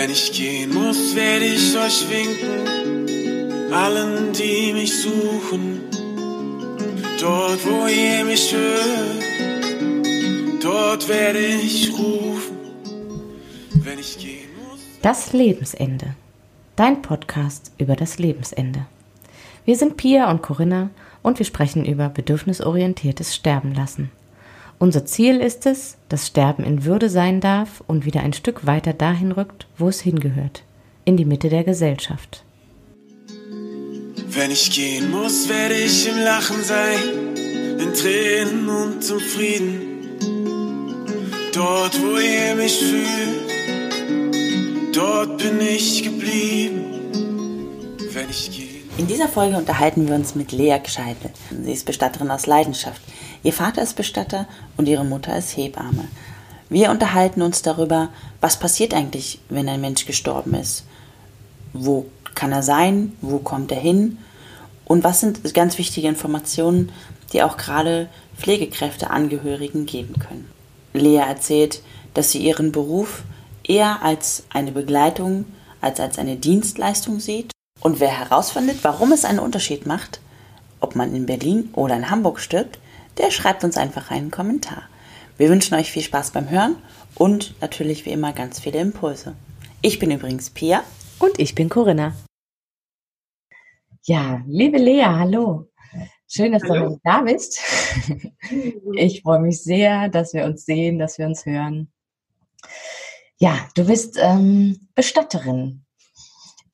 Wenn ich gehen muss, werde ich euch winken, allen, die mich suchen. Dort, wo ihr mich hört, dort werde ich rufen. Wenn ich gehen muss. Das Lebensende. Dein Podcast über das Lebensende. Wir sind Pia und Corinna und wir sprechen über bedürfnisorientiertes Sterben lassen. Unser Ziel ist es, dass Sterben in Würde sein darf und wieder ein Stück weiter dahin rückt, wo es hingehört, in die Mitte der Gesellschaft. Wenn ich gehen muss, werde ich im Lachen sein, in Tränen und zum Frieden. Dort, wo ihr mich fühlt, dort bin ich geblieben. Wenn ich gehe. In dieser Folge unterhalten wir uns mit Lea Gescheidel. Sie ist Bestatterin aus Leidenschaft. Ihr Vater ist Bestatter und ihre Mutter ist Hebamme. Wir unterhalten uns darüber, was passiert eigentlich, wenn ein Mensch gestorben ist. Wo kann er sein? Wo kommt er hin? Und was sind ganz wichtige Informationen, die auch gerade Pflegekräfte Angehörigen geben können? Lea erzählt, dass sie ihren Beruf eher als eine Begleitung als als eine Dienstleistung sieht. Und wer herausfindet, warum es einen Unterschied macht, ob man in Berlin oder in Hamburg stirbt, der schreibt uns einfach einen Kommentar. Wir wünschen euch viel Spaß beim Hören und natürlich wie immer ganz viele Impulse. Ich bin übrigens Pia. Und ich bin Corinna. Ja, liebe Lea, hallo. Schön, dass hallo. du da bist. Ich freue mich sehr, dass wir uns sehen, dass wir uns hören. Ja, du bist ähm, Bestatterin.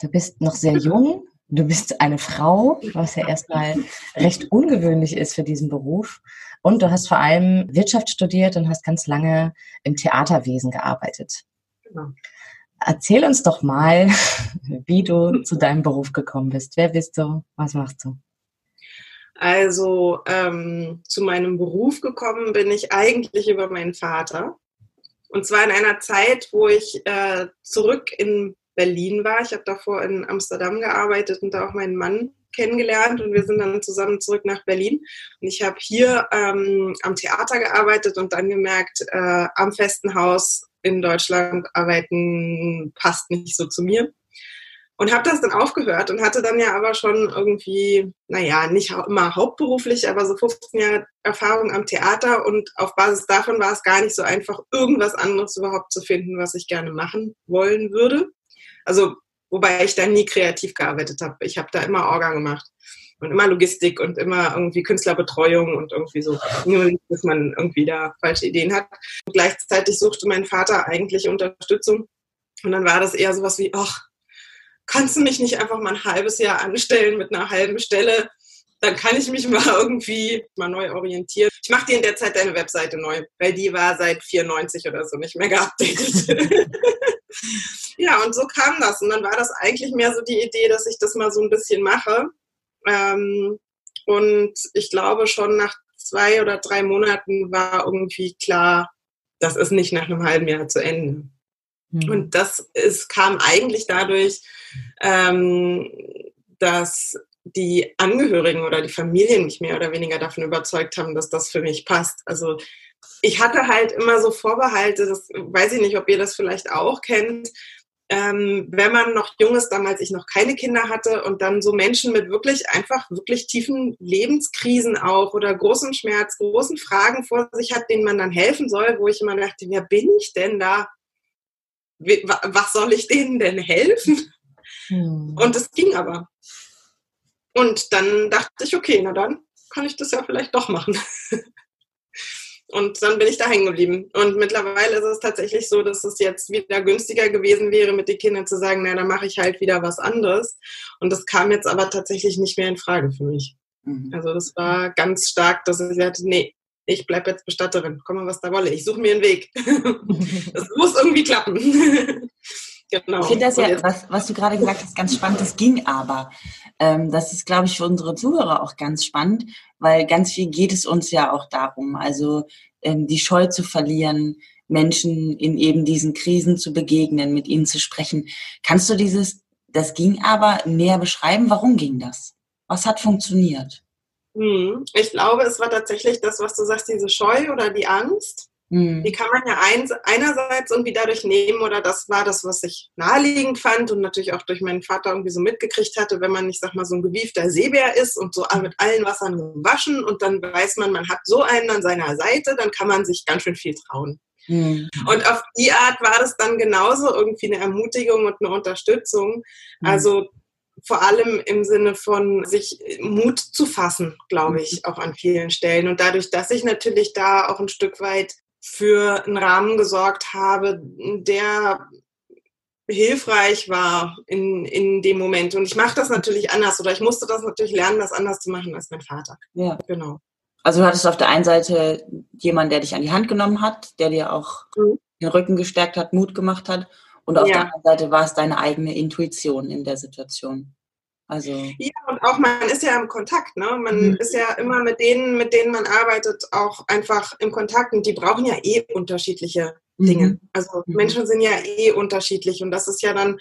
Du bist noch sehr jung. Du bist eine Frau, was ja erstmal recht ungewöhnlich ist für diesen Beruf. Und du hast vor allem Wirtschaft studiert und hast ganz lange im Theaterwesen gearbeitet. Genau. Erzähl uns doch mal, wie du zu deinem Beruf gekommen bist. Wer bist du? Was machst du? Also ähm, zu meinem Beruf gekommen bin ich eigentlich über meinen Vater. Und zwar in einer Zeit, wo ich äh, zurück in Berlin war. Ich habe davor in Amsterdam gearbeitet und da auch meinen Mann kennengelernt und wir sind dann zusammen zurück nach Berlin. Und ich habe hier ähm, am Theater gearbeitet und dann gemerkt, äh, am festen Haus in Deutschland arbeiten passt nicht so zu mir. Und habe das dann aufgehört und hatte dann ja aber schon irgendwie, naja, nicht immer hauptberuflich, aber so 15 Jahre Erfahrung am Theater und auf Basis davon war es gar nicht so einfach, irgendwas anderes überhaupt zu finden, was ich gerne machen wollen würde. Also, wobei ich da nie kreativ gearbeitet habe. Ich habe da immer Orga gemacht und immer Logistik und immer irgendwie Künstlerbetreuung und irgendwie so, nur dass man irgendwie da falsche Ideen hat. Und gleichzeitig suchte mein Vater eigentlich Unterstützung. Und dann war das eher sowas wie, ach, kannst du mich nicht einfach mal ein halbes Jahr anstellen mit einer halben Stelle? Dann kann ich mich mal irgendwie mal neu orientieren. Ich mache dir in der Zeit deine Webseite neu, weil die war seit 94 oder so nicht mehr geupdatet. ja, und so kam das. Und dann war das eigentlich mehr so die Idee, dass ich das mal so ein bisschen mache. Ähm, und ich glaube, schon nach zwei oder drei Monaten war irgendwie klar, das ist nicht nach einem halben Jahr zu Ende. Mhm. Und das ist, kam eigentlich dadurch, ähm, dass die Angehörigen oder die Familien mich mehr oder weniger davon überzeugt haben, dass das für mich passt. Also ich hatte halt immer so Vorbehalte, das weiß ich nicht, ob ihr das vielleicht auch kennt, ähm, wenn man noch jung ist, damals ich noch keine Kinder hatte und dann so Menschen mit wirklich einfach wirklich tiefen Lebenskrisen auch oder großem Schmerz, großen Fragen vor sich hat, denen man dann helfen soll, wo ich immer dachte, wer bin ich denn da? Was soll ich denen denn helfen? Hm. Und es ging aber. Und dann dachte ich, okay, na dann kann ich das ja vielleicht doch machen. Und dann bin ich da hängen geblieben. Und mittlerweile ist es tatsächlich so, dass es jetzt wieder günstiger gewesen wäre, mit den Kindern zu sagen, na, dann mache ich halt wieder was anderes. Und das kam jetzt aber tatsächlich nicht mehr in Frage für mich. Mhm. Also das war ganz stark, dass ich sagte, nee, ich bleibe jetzt Bestatterin, komme was da wolle. Ich suche mir einen Weg. das muss irgendwie klappen. genau. Ich finde das ja, was, was du gerade gesagt hast, ganz spannend. Das ging aber. Ähm, das ist, glaube ich, für unsere Zuhörer auch ganz spannend, weil ganz viel geht es uns ja auch darum, also ähm, die Scheu zu verlieren, Menschen in eben diesen Krisen zu begegnen, mit ihnen zu sprechen. Kannst du dieses, das ging aber näher beschreiben? Warum ging das? Was hat funktioniert? Hm, ich glaube, es war tatsächlich das, was du sagst, diese Scheu oder die Angst. Mhm. Die kann man ja ein, einerseits irgendwie dadurch nehmen, oder das war das, was ich naheliegend fand und natürlich auch durch meinen Vater irgendwie so mitgekriegt hatte, wenn man nicht, sag mal, so ein gewiefter Seebär ist und so mit allen Wassern gewaschen und dann weiß man, man hat so einen an seiner Seite, dann kann man sich ganz schön viel trauen. Mhm. Und auf die Art war das dann genauso irgendwie eine Ermutigung und eine Unterstützung. Mhm. Also vor allem im Sinne von sich Mut zu fassen, glaube ich, mhm. auch an vielen Stellen. Und dadurch, dass ich natürlich da auch ein Stück weit für einen Rahmen gesorgt habe, der hilfreich war in, in dem Moment. Und ich mache das natürlich anders oder ich musste das natürlich lernen, das anders zu machen als mein Vater. Ja. Genau. Also du hattest auf der einen Seite jemanden, der dich an die Hand genommen hat, der dir auch mhm. den Rücken gestärkt hat, Mut gemacht hat. Und auf ja. der anderen Seite war es deine eigene Intuition in der Situation. Also ja, und auch man ist ja im Kontakt, ne? Man mhm. ist ja immer mit denen, mit denen man arbeitet, auch einfach im Kontakt und die brauchen ja eh unterschiedliche Dinge. Mhm. Also mhm. Menschen sind ja eh unterschiedlich und das ist ja dann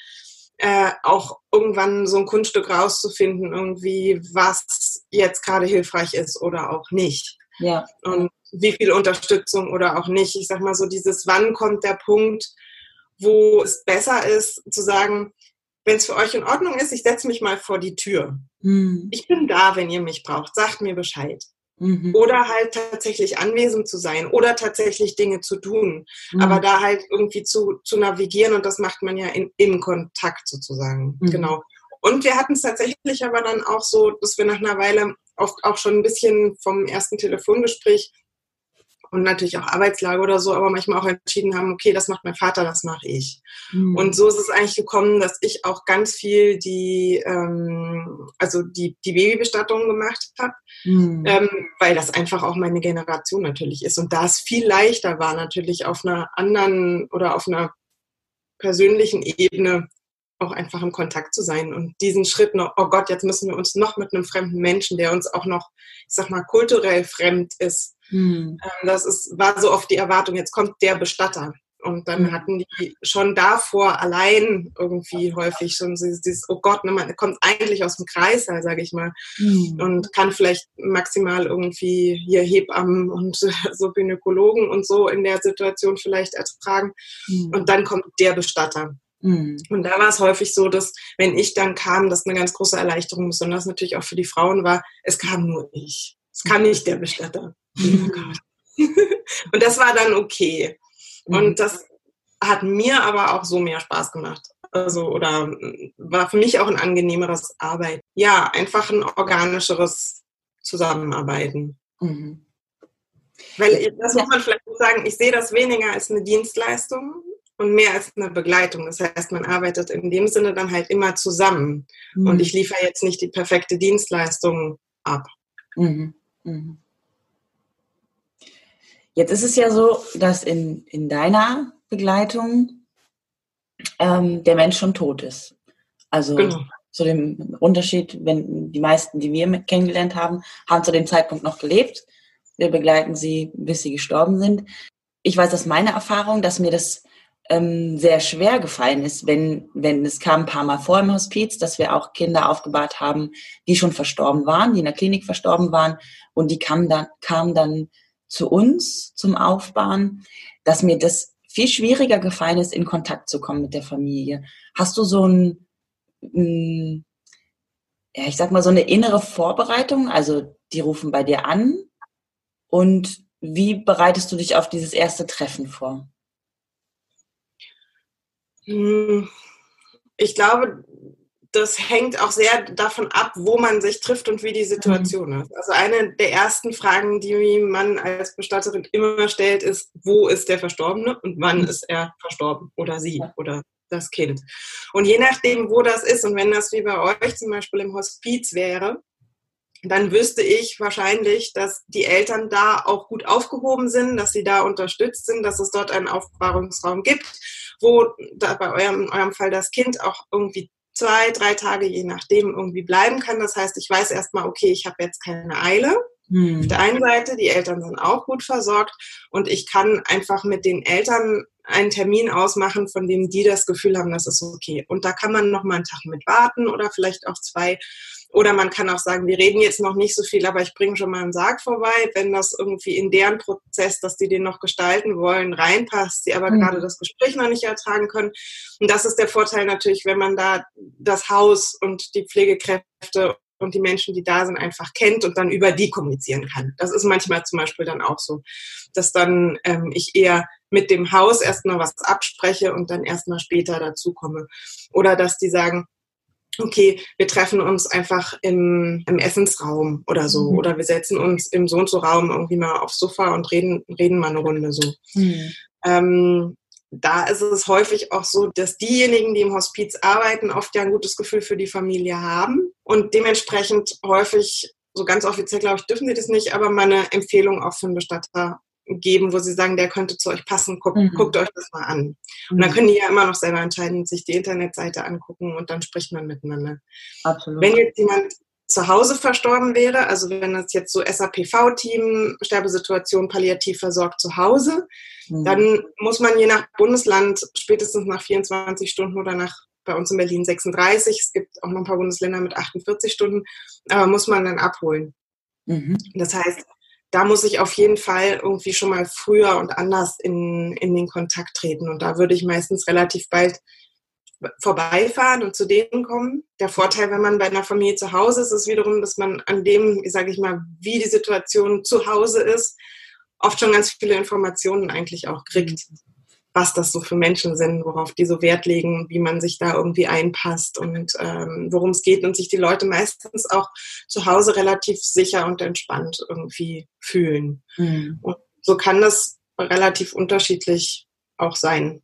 äh, auch irgendwann so ein Kunststück rauszufinden, irgendwie, was jetzt gerade hilfreich ist oder auch nicht. Ja. Und wie viel Unterstützung oder auch nicht. Ich sag mal so, dieses wann kommt der Punkt, wo es besser ist zu sagen, wenn es für euch in Ordnung ist, ich setze mich mal vor die Tür. Mhm. Ich bin da, wenn ihr mich braucht. Sagt mir Bescheid. Mhm. Oder halt tatsächlich anwesend zu sein oder tatsächlich Dinge zu tun. Mhm. Aber da halt irgendwie zu, zu navigieren und das macht man ja in, im Kontakt sozusagen. Mhm. Genau. Und wir hatten es tatsächlich aber dann auch so, dass wir nach einer Weile oft auch schon ein bisschen vom ersten Telefongespräch und natürlich auch Arbeitslage oder so, aber manchmal auch entschieden haben, okay, das macht mein Vater, das mache ich. Mhm. Und so ist es eigentlich gekommen, dass ich auch ganz viel die, ähm, also die, die Babybestattung gemacht habe, mhm. ähm, weil das einfach auch meine Generation natürlich ist. Und da es viel leichter war, natürlich auf einer anderen oder auf einer persönlichen Ebene auch einfach im Kontakt zu sein und diesen Schritt noch, oh Gott, jetzt müssen wir uns noch mit einem fremden Menschen, der uns auch noch, ich sag mal, kulturell fremd ist. Hm. Ähm, das ist, war so oft die Erwartung, jetzt kommt der Bestatter. Und dann hm. hatten die schon davor allein irgendwie häufig schon dieses, oh Gott, ne, man kommt eigentlich aus dem Kreis, sage ich mal, hm. und kann vielleicht maximal irgendwie hier Hebammen und so Gynäkologen und so in der Situation vielleicht ertragen. Hm. Und dann kommt der Bestatter. Mhm. Und da war es häufig so, dass wenn ich dann kam, das eine ganz große Erleichterung, besonders natürlich auch für die Frauen war, es kam nur ich. Es kam nicht der Bestatter. Mhm. Oh und das war dann okay. Mhm. Und das hat mir aber auch so mehr Spaß gemacht. Also, oder war für mich auch ein angenehmeres Arbeiten. Ja, einfach ein organischeres Zusammenarbeiten. Mhm. Weil, das muss man vielleicht sagen, ich sehe das weniger als eine Dienstleistung, und mehr als eine Begleitung. Das heißt, man arbeitet in dem Sinne dann halt immer zusammen. Mhm. Und ich liefere jetzt nicht die perfekte Dienstleistung ab. Mhm. Jetzt ist es ja so, dass in, in deiner Begleitung ähm, der Mensch schon tot ist. Also genau. zu dem Unterschied, wenn die meisten, die wir kennengelernt haben, haben zu dem Zeitpunkt noch gelebt. Wir begleiten sie, bis sie gestorben sind. Ich weiß aus meiner Erfahrung, dass mir das ähm, sehr schwer gefallen ist, wenn, wenn es kam ein paar Mal vor im Hospiz, dass wir auch Kinder aufgebahrt haben, die schon verstorben waren, die in der Klinik verstorben waren und die kamen dann, kamen dann zu uns zum Aufbauen, dass mir das viel schwieriger gefallen ist, in Kontakt zu kommen mit der Familie. Hast du so ein, ein ja, ich sag mal, so eine innere Vorbereitung? Also, die rufen bei dir an und wie bereitest du dich auf dieses erste Treffen vor? Hm, ich glaube, das hängt auch sehr davon ab, wo man sich trifft und wie die Situation mhm. ist. Also eine der ersten Fragen, die man als Bestatterin immer stellt, ist, wo ist der Verstorbene und wann mhm. ist er verstorben oder sie oder das Kind. Und je nachdem, wo das ist und wenn das wie bei euch zum Beispiel im Hospiz wäre, dann wüsste ich wahrscheinlich, dass die Eltern da auch gut aufgehoben sind, dass sie da unterstützt sind, dass es dort einen Aufbewahrungsraum gibt, wo da bei eurem, eurem Fall das Kind auch irgendwie zwei, drei Tage, je nachdem, irgendwie bleiben kann. Das heißt, ich weiß erstmal, okay, ich habe jetzt keine Eile. Hm. Auf der einen Seite, die Eltern sind auch gut versorgt und ich kann einfach mit den Eltern einen Termin ausmachen, von dem die das Gefühl haben, das ist okay. Und da kann man noch mal einen Tag mit warten oder vielleicht auch zwei Oder man kann auch sagen, wir reden jetzt noch nicht so viel, aber ich bringe schon mal einen Sarg vorbei, wenn das irgendwie in deren Prozess, dass die den noch gestalten wollen, reinpasst, sie aber mhm. gerade das Gespräch noch nicht ertragen können. Und das ist der Vorteil natürlich, wenn man da das Haus und die Pflegekräfte und die Menschen, die da sind, einfach kennt und dann über die kommunizieren kann. Das ist manchmal zum Beispiel dann auch so, dass dann ähm, ich eher mit dem Haus erstmal was abspreche und dann erstmal später dazukomme. Oder dass die sagen, okay, wir treffen uns einfach im, im Essensraum oder so. Mhm. Oder wir setzen uns im so und so Raum irgendwie mal aufs Sofa und reden, reden mal eine Runde so. Mhm. Ähm, da ist es häufig auch so, dass diejenigen, die im Hospiz arbeiten, oft ja ein gutes Gefühl für die Familie haben und dementsprechend häufig, so ganz offiziell glaube ich, dürfen sie das nicht, aber meine Empfehlung auch für einen Bestatter geben, wo sie sagen, der könnte zu euch passen, guckt, mhm. guckt euch das mal an. Und dann mhm. können die ja immer noch selber entscheiden, sich die Internetseite angucken und dann spricht man miteinander. Absolut. Wenn jetzt jemand zu Hause verstorben wäre, also wenn das jetzt so SAPV-Team, Sterbesituation palliativ versorgt zu Hause, mhm. dann muss man je nach Bundesland spätestens nach 24 Stunden oder nach bei uns in Berlin 36, es gibt auch noch ein paar Bundesländer mit 48 Stunden, aber muss man dann abholen. Mhm. Das heißt, da muss ich auf jeden Fall irgendwie schon mal früher und anders in, in den Kontakt treten. Und da würde ich meistens relativ bald vorbeifahren und zu denen kommen. Der Vorteil, wenn man bei einer Familie zu Hause ist, ist wiederum, dass man an dem, sage ich mal, wie die Situation zu Hause ist, oft schon ganz viele Informationen eigentlich auch kriegt was das so für Menschen sind, worauf die so Wert legen, wie man sich da irgendwie einpasst und ähm, worum es geht und sich die Leute meistens auch zu Hause relativ sicher und entspannt irgendwie fühlen. Mhm. Und so kann das relativ unterschiedlich auch sein,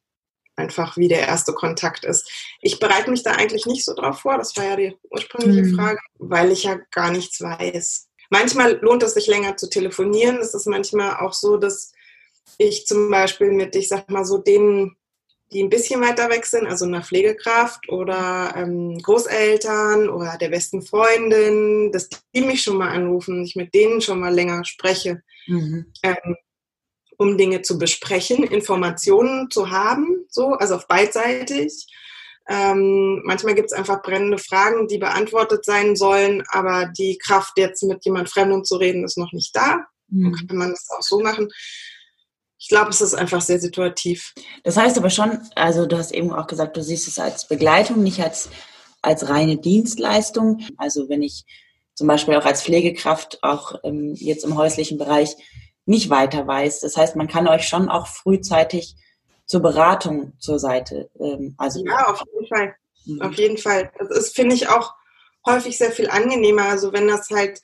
einfach wie der erste Kontakt ist. Ich bereite mich da eigentlich nicht so drauf vor, das war ja die ursprüngliche mhm. Frage, weil ich ja gar nichts weiß. Manchmal lohnt es sich länger zu telefonieren. Es ist manchmal auch so, dass ich zum Beispiel mit, ich sag mal so, denen, die ein bisschen weiter weg sind, also einer Pflegekraft oder ähm, Großeltern oder der besten Freundin, dass die mich schon mal anrufen, ich mit denen schon mal länger spreche, mhm. ähm, um Dinge zu besprechen, Informationen zu haben, so, also auf beidseitig. Ähm, manchmal gibt es einfach brennende Fragen, die beantwortet sein sollen, aber die Kraft, jetzt mit jemand Fremdem zu reden, ist noch nicht da. Mhm. Dann kann man das auch so machen ich glaube, es ist einfach sehr situativ. Das heißt aber schon, also du hast eben auch gesagt, du siehst es als Begleitung, nicht als, als reine Dienstleistung. Also wenn ich zum Beispiel auch als Pflegekraft auch ähm, jetzt im häuslichen Bereich nicht weiter weiß. Das heißt, man kann euch schon auch frühzeitig zur Beratung zur Seite. Ähm, also ja, auf jeden Fall. Mhm. Auf jeden Fall. Das ist, finde ich, auch häufig sehr viel angenehmer. Also wenn das halt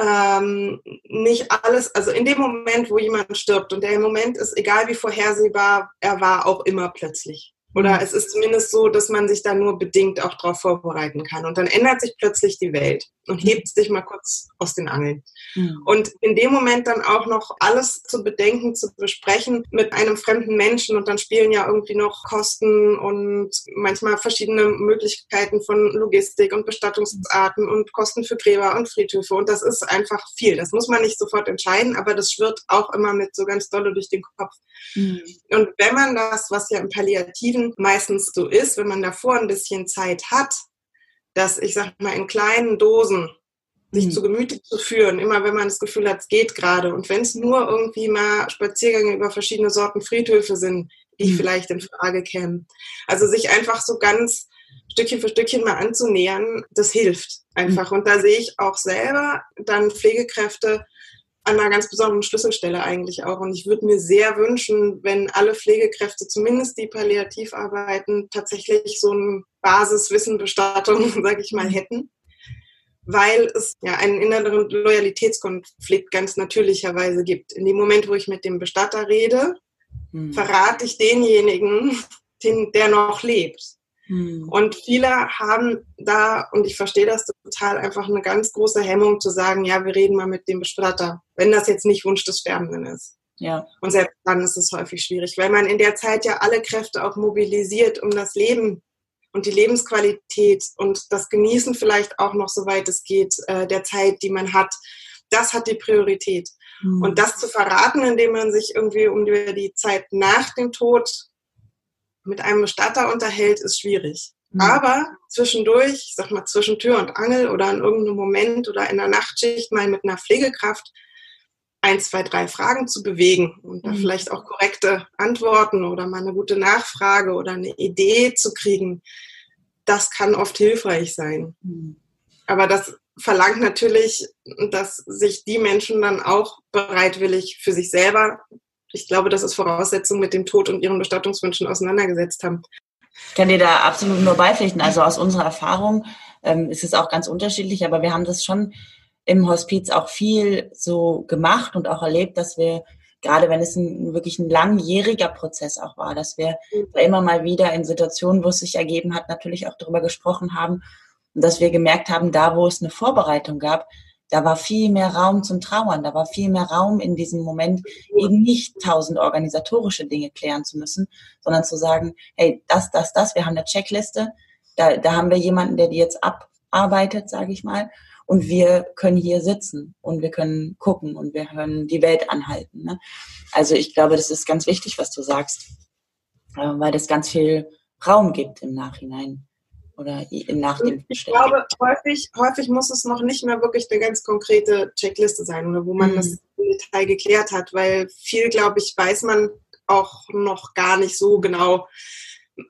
ähm, nicht alles, also in dem Moment, wo jemand stirbt und der Moment ist, egal wie vorhersehbar er war, auch immer plötzlich. Oder mhm. es ist zumindest so, dass man sich da nur bedingt auch darauf vorbereiten kann. Und dann ändert sich plötzlich die Welt und mhm. hebt sich mal kurz aus den Angeln. Mhm. Und in dem Moment dann auch noch alles zu bedenken, zu besprechen mit einem fremden Menschen und dann spielen ja irgendwie noch Kosten und manchmal verschiedene Möglichkeiten von Logistik und Bestattungsarten und Kosten für Gräber und Friedhöfe. Und das ist einfach viel. Das muss man nicht sofort entscheiden, aber das schwirrt auch immer mit so ganz dolle durch den Kopf. Mhm. Und wenn man das, was ja im Palliativen meistens so ist, wenn man davor ein bisschen Zeit hat, dass ich sag mal in kleinen Dosen sich mhm. zu Gemüte zu führen, immer wenn man das Gefühl hat, es geht gerade. Und wenn es nur irgendwie mal Spaziergänge über verschiedene Sorten Friedhöfe sind, die mhm. vielleicht in Frage kämen. Also sich einfach so ganz Stückchen für Stückchen mal anzunähern, das hilft einfach. Mhm. Und da sehe ich auch selber dann Pflegekräfte, an einer ganz besonderen Schlüsselstelle eigentlich auch. Und ich würde mir sehr wünschen, wenn alle Pflegekräfte, zumindest die palliativ arbeiten, tatsächlich so ein Basiswissenbestattung, sage ich mal, hätten. Weil es ja einen inneren Loyalitätskonflikt ganz natürlicherweise gibt. In dem Moment, wo ich mit dem Bestatter rede, hm. verrate ich denjenigen, den, der noch lebt. Hm. Und viele haben da, und ich verstehe das total, einfach eine ganz große Hemmung zu sagen, ja, wir reden mal mit dem Bestatter, wenn das jetzt nicht Wunsch des Sterbenden ist. Ja. Und selbst dann ist es häufig schwierig, weil man in der Zeit ja alle Kräfte auch mobilisiert, um das Leben und die Lebensqualität und das Genießen vielleicht auch noch, soweit es geht, äh, der Zeit, die man hat, das hat die Priorität. Mhm. Und das zu verraten, indem man sich irgendwie um die Zeit nach dem Tod mit einem Bestatter unterhält, ist schwierig. Mhm. Aber zwischendurch, ich sag mal zwischen Tür und Angel oder in irgendeinem Moment oder in der Nachtschicht mal mit einer Pflegekraft ein, zwei, drei Fragen zu bewegen und da mhm. vielleicht auch korrekte Antworten oder mal eine gute Nachfrage oder eine Idee zu kriegen, das kann oft hilfreich sein. Mhm. Aber das verlangt natürlich, dass sich die Menschen dann auch bereitwillig für sich selber, ich glaube, das ist Voraussetzung mit dem Tod und ihren Bestattungswünschen auseinandergesetzt haben. Ich kann dir da absolut nur beipflichten. Also aus unserer Erfahrung ähm, ist es auch ganz unterschiedlich, aber wir haben das schon im Hospiz auch viel so gemacht und auch erlebt, dass wir, gerade wenn es ein, wirklich ein langjähriger Prozess auch war, dass wir mhm. immer mal wieder in Situationen, wo es sich ergeben hat, natürlich auch darüber gesprochen haben und dass wir gemerkt haben, da wo es eine Vorbereitung gab, da war viel mehr Raum zum Trauern, da war viel mehr Raum in diesem Moment, eben nicht tausend organisatorische Dinge klären zu müssen, sondern zu sagen, hey, das, das, das, wir haben eine Checkliste, da, da haben wir jemanden, der die jetzt abarbeitet, sage ich mal, und wir können hier sitzen und wir können gucken und wir können die Welt anhalten. Ne? Also ich glaube, das ist ganz wichtig, was du sagst, äh, weil das ganz viel Raum gibt im Nachhinein oder nach dem Ich glaube, häufig, häufig muss es noch nicht mehr wirklich eine ganz konkrete Checkliste sein, oder wo man mhm. das im Detail geklärt hat, weil viel, glaube ich, weiß man auch noch gar nicht so genau,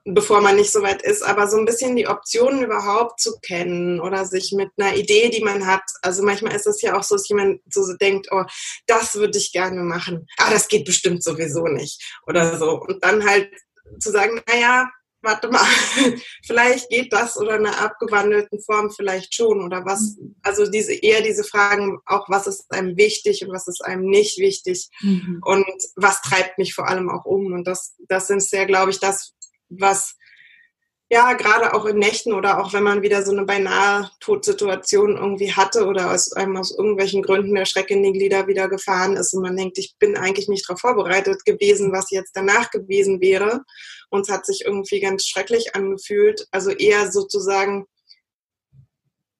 bevor man nicht so weit ist, aber so ein bisschen die Optionen überhaupt zu kennen oder sich mit einer Idee, die man hat. Also manchmal ist es ja auch so, dass jemand so denkt, oh, das würde ich gerne machen. Ah, das geht bestimmt sowieso nicht oder so. Und dann halt zu sagen, naja, warte mal, vielleicht geht das oder in einer abgewandelten Form vielleicht schon oder was, also diese, eher diese Fragen auch, was ist einem wichtig und was ist einem nicht wichtig mhm. und was treibt mich vor allem auch um und das, das sind sehr, glaube ich, das, was ja, gerade auch in Nächten oder auch wenn man wieder so eine beinahe Todsituation irgendwie hatte oder aus einem aus irgendwelchen Gründen der Schreck in die Glieder wieder gefahren ist und man denkt, ich bin eigentlich nicht darauf vorbereitet gewesen, was jetzt danach gewesen wäre. Und es hat sich irgendwie ganz schrecklich angefühlt. Also eher sozusagen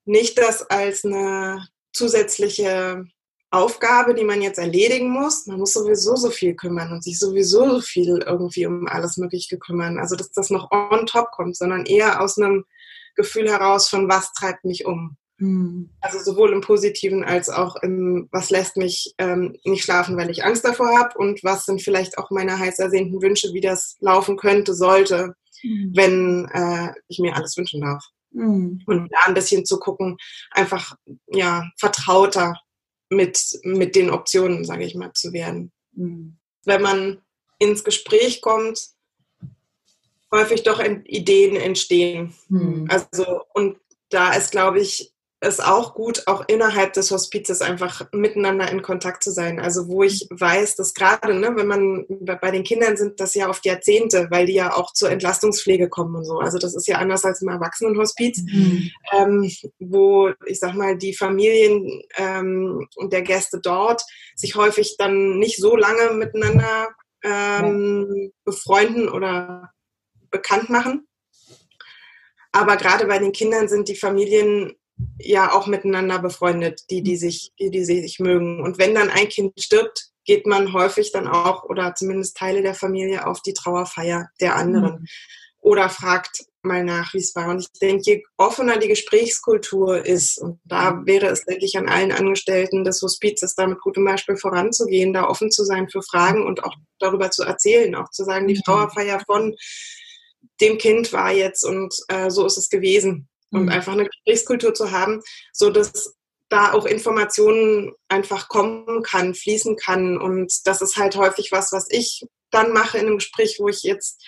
nicht das als eine zusätzliche Aufgabe, die man jetzt erledigen muss. Man muss sowieso so viel kümmern und sich sowieso so viel irgendwie um alles Mögliche kümmern. Also, dass das noch on top kommt, sondern eher aus einem Gefühl heraus von, was treibt mich um. Mhm. Also sowohl im Positiven als auch im, was lässt mich ähm, nicht schlafen, weil ich Angst davor habe und was sind vielleicht auch meine heiß ersehnten Wünsche, wie das laufen könnte, sollte, mhm. wenn äh, ich mir alles wünschen darf. Mhm. Und da ein bisschen zu gucken, einfach ja vertrauter mit, mit den Optionen, sage ich mal, zu werden. Mhm. Wenn man ins Gespräch kommt, häufig doch Ideen entstehen. Mhm. Also, und da ist, glaube ich, es auch gut, auch innerhalb des Hospizes einfach miteinander in Kontakt zu sein. Also wo ich weiß, dass gerade, ne, wenn man bei den Kindern sind, das ja oft Jahrzehnte, weil die ja auch zur Entlastungspflege kommen und so. Also das ist ja anders als im Erwachsenenhospiz, mhm. ähm, wo ich sag mal die Familien ähm, der Gäste dort sich häufig dann nicht so lange miteinander ähm, befreunden oder bekannt machen. Aber gerade bei den Kindern sind die Familien ja auch miteinander befreundet, die, die sich, die, die sich mögen. Und wenn dann ein Kind stirbt, geht man häufig dann auch oder zumindest Teile der Familie auf die Trauerfeier der anderen mhm. oder fragt mal nach, wie es war. Und ich denke, je offener die Gesprächskultur ist, und da wäre es, denke ich, an allen Angestellten des Hospizes, da mit gutem Beispiel voranzugehen, da offen zu sein für Fragen und auch darüber zu erzählen, auch zu sagen, die mhm. Trauerfeier von dem Kind war jetzt und äh, so ist es gewesen und mhm. einfach eine Gesprächskultur zu haben, so dass da auch Informationen einfach kommen kann, fließen kann. Und das ist halt häufig was, was ich dann mache in einem Gespräch, wo ich jetzt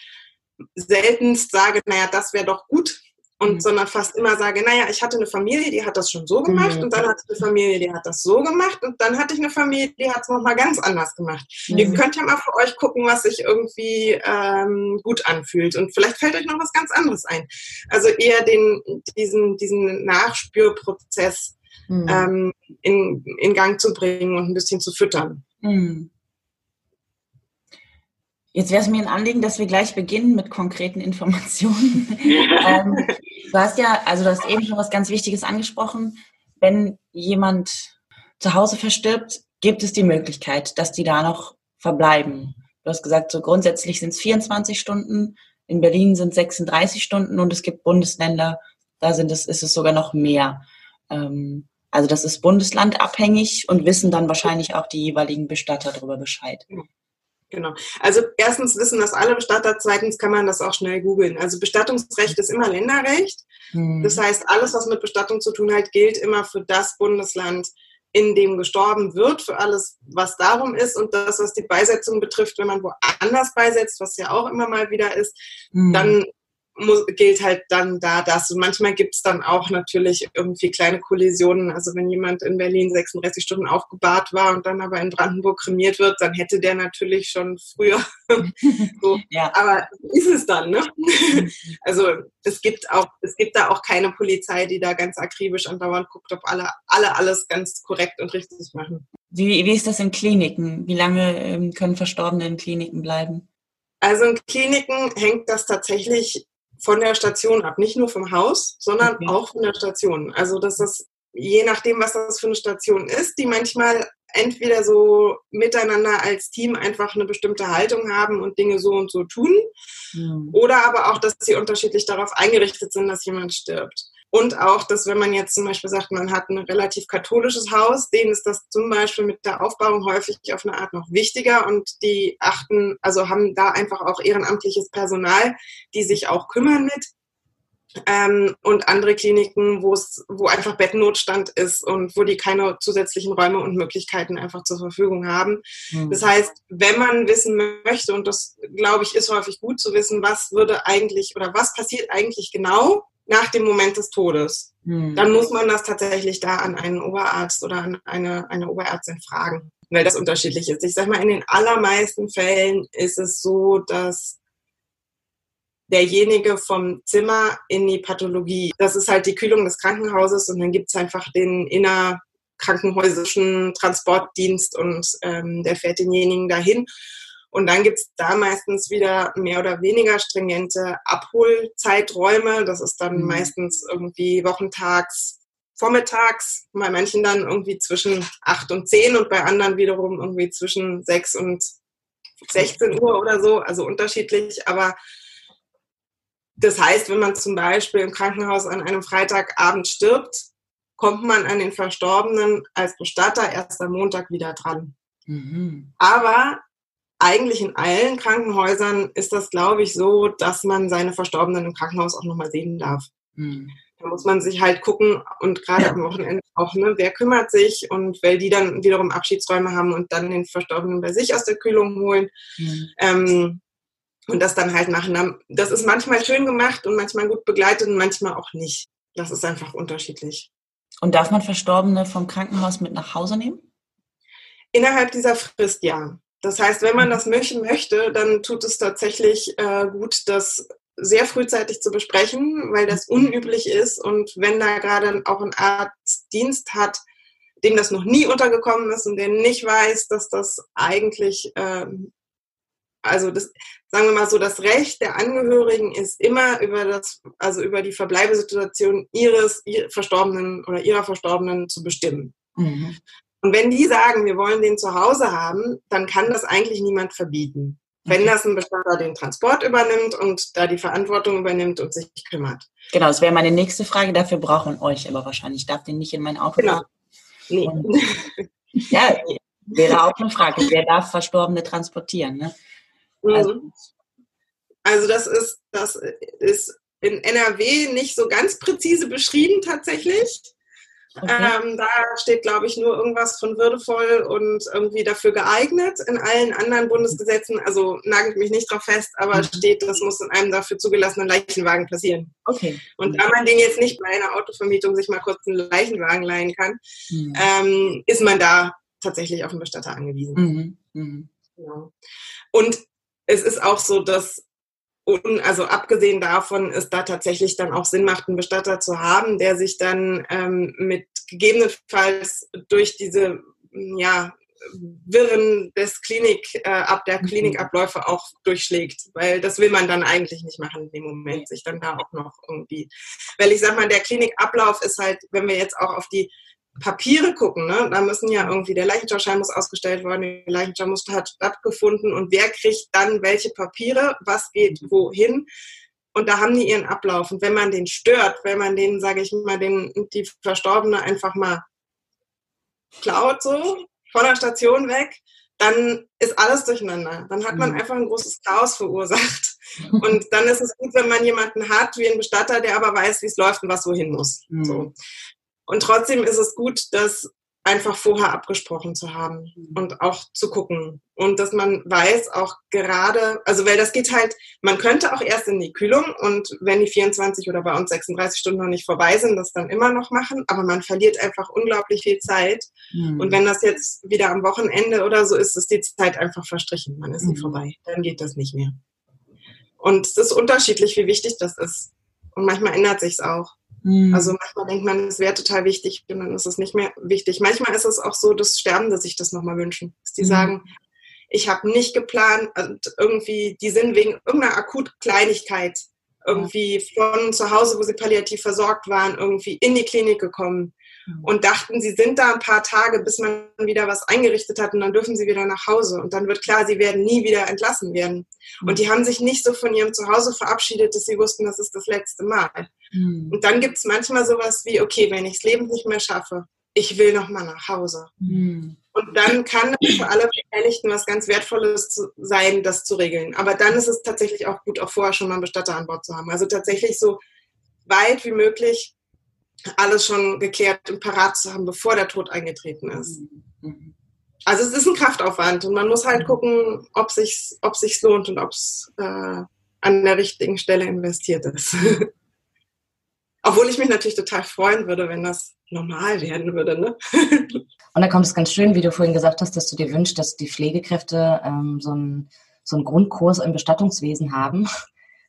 seltenst sage, naja, das wäre doch gut, und mhm. sondern fast immer sage, naja, ich hatte eine Familie, die hat das schon so gemacht mhm. und dann hatte ich eine Familie, die hat das so gemacht und dann hatte ich eine Familie, die hat es nochmal ganz anders gemacht. Mhm. Ihr könnt ja mal für euch gucken, was sich irgendwie ähm, gut anfühlt und vielleicht fällt euch noch was ganz anderes ein. Also eher den, diesen, diesen Nachspürprozess mhm. ähm, in, in Gang zu bringen und ein bisschen zu füttern. Mhm. Jetzt wäre es mir ein Anliegen, dass wir gleich beginnen mit konkreten Informationen. ähm, du hast ja, also du hast eben schon was ganz Wichtiges angesprochen. Wenn jemand zu Hause verstirbt, gibt es die Möglichkeit, dass die da noch verbleiben. Du hast gesagt, so grundsätzlich sind es 24 Stunden in Berlin sind 36 Stunden und es gibt Bundesländer, da sind es, ist es sogar noch mehr. Ähm, also das ist bundeslandabhängig und wissen dann wahrscheinlich auch die jeweiligen Bestatter darüber Bescheid. Genau. Also erstens wissen das alle Bestatter, zweitens kann man das auch schnell googeln. Also Bestattungsrecht ist immer Länderrecht. Hm. Das heißt, alles, was mit Bestattung zu tun hat, gilt immer für das Bundesland, in dem gestorben wird, für alles, was darum ist und das, was die Beisetzung betrifft, wenn man woanders beisetzt, was ja auch immer mal wieder ist, hm. dann gilt halt dann da das. Und manchmal gibt es dann auch natürlich irgendwie kleine Kollisionen. Also wenn jemand in Berlin 36 Stunden aufgebahrt war und dann aber in Brandenburg kremiert wird, dann hätte der natürlich schon früher. so. ja. Aber ist es dann, ne? also es gibt auch, es gibt da auch keine Polizei, die da ganz akribisch andauernd guckt, ob alle, alle alles ganz korrekt und richtig machen. Wie, wie ist das in Kliniken? Wie lange ähm, können Verstorbene in Kliniken bleiben? Also in Kliniken hängt das tatsächlich von der Station ab, nicht nur vom Haus, sondern okay. auch von der Station. Also das ist je nachdem, was das für eine Station ist, die manchmal entweder so miteinander als Team einfach eine bestimmte Haltung haben und Dinge so und so tun, mhm. oder aber auch, dass sie unterschiedlich darauf eingerichtet sind, dass jemand stirbt. Und auch, dass wenn man jetzt zum Beispiel sagt, man hat ein relativ katholisches Haus, denen ist das zum Beispiel mit der Aufbauung häufig auf eine Art noch wichtiger und die achten, also haben da einfach auch ehrenamtliches Personal, die sich auch kümmern mit. Ähm, und andere Kliniken, wo es, wo einfach Bettennotstand ist und wo die keine zusätzlichen Räume und Möglichkeiten einfach zur Verfügung haben. Mhm. Das heißt, wenn man wissen möchte, und das glaube ich ist häufig gut zu wissen, was würde eigentlich oder was passiert eigentlich genau, nach dem Moment des Todes. Hm. Dann muss man das tatsächlich da an einen Oberarzt oder an eine, eine Oberärztin fragen, weil das unterschiedlich ist. Ich sage mal, in den allermeisten Fällen ist es so, dass derjenige vom Zimmer in die Pathologie, das ist halt die Kühlung des Krankenhauses und dann gibt es einfach den innerkrankenhäusischen Transportdienst und ähm, der fährt denjenigen dahin und dann gibt es da meistens wieder mehr oder weniger stringente Abholzeiträume. Das ist dann mhm. meistens irgendwie wochentags, vormittags, bei manchen dann irgendwie zwischen 8 und 10 und bei anderen wiederum irgendwie zwischen 6 und 16 Uhr oder so, also unterschiedlich. Aber das heißt, wenn man zum Beispiel im Krankenhaus an einem Freitagabend stirbt, kommt man an den Verstorbenen als Bestatter erst am Montag wieder dran. Mhm. Aber eigentlich in allen Krankenhäusern ist das, glaube ich, so, dass man seine Verstorbenen im Krankenhaus auch nochmal sehen darf. Mhm. Da muss man sich halt gucken und gerade am Wochenende auch, ne, wer kümmert sich und weil die dann wiederum Abschiedsräume haben und dann den Verstorbenen bei sich aus der Kühlung holen. Mhm. Ähm, und das dann halt machen. Das ist manchmal schön gemacht und manchmal gut begleitet und manchmal auch nicht. Das ist einfach unterschiedlich. Und darf man Verstorbene vom Krankenhaus mit nach Hause nehmen? Innerhalb dieser Frist ja. Das heißt, wenn man das möchte, dann tut es tatsächlich äh, gut, das sehr frühzeitig zu besprechen, weil das unüblich ist. Und wenn da gerade auch ein Arzt Dienst hat, dem das noch nie untergekommen ist und der nicht weiß, dass das eigentlich, äh, also das, sagen wir mal so, das Recht der Angehörigen ist immer über das, also über die Verbleibesituation ihres Verstorbenen oder ihrer Verstorbenen zu bestimmen. Mhm. Und wenn die sagen, wir wollen den zu Hause haben, dann kann das eigentlich niemand verbieten. Wenn okay. das ein Bestatter den Transport übernimmt und da die Verantwortung übernimmt und sich kümmert. Genau, das wäre meine nächste Frage. Dafür brauchen euch aber wahrscheinlich. Ich darf den nicht in mein Auto genau. Nee. Und, ja, wäre auch eine Frage. Wer darf Verstorbene transportieren? Ne? Mhm. Also, also das ist, das ist in NRW nicht so ganz präzise beschrieben tatsächlich. Okay. Ähm, da steht, glaube ich, nur irgendwas von würdevoll und irgendwie dafür geeignet. In allen anderen Bundesgesetzen, also nagelt mich nicht drauf fest, aber mhm. steht, das muss in einem dafür zugelassenen Leichenwagen passieren. Okay. Und da man den jetzt nicht bei einer Autovermietung sich mal kurz einen Leichenwagen leihen kann, mhm. ähm, ist man da tatsächlich auf den Bestatter angewiesen. Mhm. Mhm. Genau. Und es ist auch so, dass und also abgesehen davon ist da tatsächlich dann auch Sinn macht, einen Bestatter zu haben, der sich dann ähm, mit gegebenenfalls durch diese ja, Wirren des Klinik, äh, ab der mhm. Klinikabläufe auch durchschlägt, weil das will man dann eigentlich nicht machen in dem Moment, sich dann da auch noch irgendwie, weil ich sag mal, der Klinikablauf ist halt, wenn wir jetzt auch auf die Papiere gucken, ne? da müssen ja irgendwie, der Leichenschauschein muss ausgestellt werden, der Leichenschau muss, hat stattgefunden und wer kriegt dann welche Papiere, was geht wohin. Und da haben die ihren Ablauf. Und wenn man den stört, wenn man den, sage ich mal, den, die Verstorbene einfach mal klaut, so von der Station weg, dann ist alles durcheinander. Dann hat man mhm. einfach ein großes Chaos verursacht. Und dann ist es gut, wenn man jemanden hat, wie einen Bestatter, der aber weiß, wie es läuft und was wohin muss. Mhm. So. Und trotzdem ist es gut, dass einfach vorher abgesprochen zu haben mhm. und auch zu gucken. Und dass man weiß, auch gerade, also weil das geht halt, man könnte auch erst in die Kühlung und wenn die 24 oder bei uns 36 Stunden noch nicht vorbei sind, das dann immer noch machen, aber man verliert einfach unglaublich viel Zeit. Mhm. Und wenn das jetzt wieder am Wochenende oder so ist, ist die Zeit einfach verstrichen, man ist mhm. nicht vorbei, dann geht das nicht mehr. Und es ist unterschiedlich, wie wichtig das ist. Und manchmal ändert sich es auch. Mhm. Also manchmal denkt man, es wäre total wichtig und dann ist es nicht mehr wichtig. Manchmal ist es auch so, dass Sterbende sich das nochmal wünschen. Dass die mhm. sagen, ich habe nicht geplant, und irgendwie, die sind wegen irgendeiner akut Kleinigkeit irgendwie von zu Hause, wo sie palliativ versorgt waren, irgendwie in die Klinik gekommen. Und dachten, sie sind da ein paar Tage, bis man wieder was eingerichtet hat und dann dürfen sie wieder nach Hause. Und dann wird klar, sie werden nie wieder entlassen werden. Mhm. Und die haben sich nicht so von ihrem Zuhause verabschiedet, dass sie wussten, das ist das letzte Mal. Mhm. Und dann gibt es manchmal sowas wie, okay, wenn ich das Leben nicht mehr schaffe, ich will noch mal nach Hause. Mhm. Und dann kann es für alle Beteiligten was ganz Wertvolles sein, das zu regeln. Aber dann ist es tatsächlich auch gut, auch vorher schon mal einen Bestatter an Bord zu haben. Also tatsächlich so weit wie möglich alles schon geklärt und parat zu haben, bevor der Tod eingetreten ist. Mhm. Also es ist ein Kraftaufwand und man muss halt gucken, ob sich's, ob sich's lohnt und ob es äh, an der richtigen Stelle investiert ist. Obwohl ich mich natürlich total freuen würde, wenn das normal werden würde. Ne? Und da kommt es ganz schön, wie du vorhin gesagt hast, dass du dir wünschst, dass die Pflegekräfte ähm, so, einen, so einen Grundkurs im Bestattungswesen haben.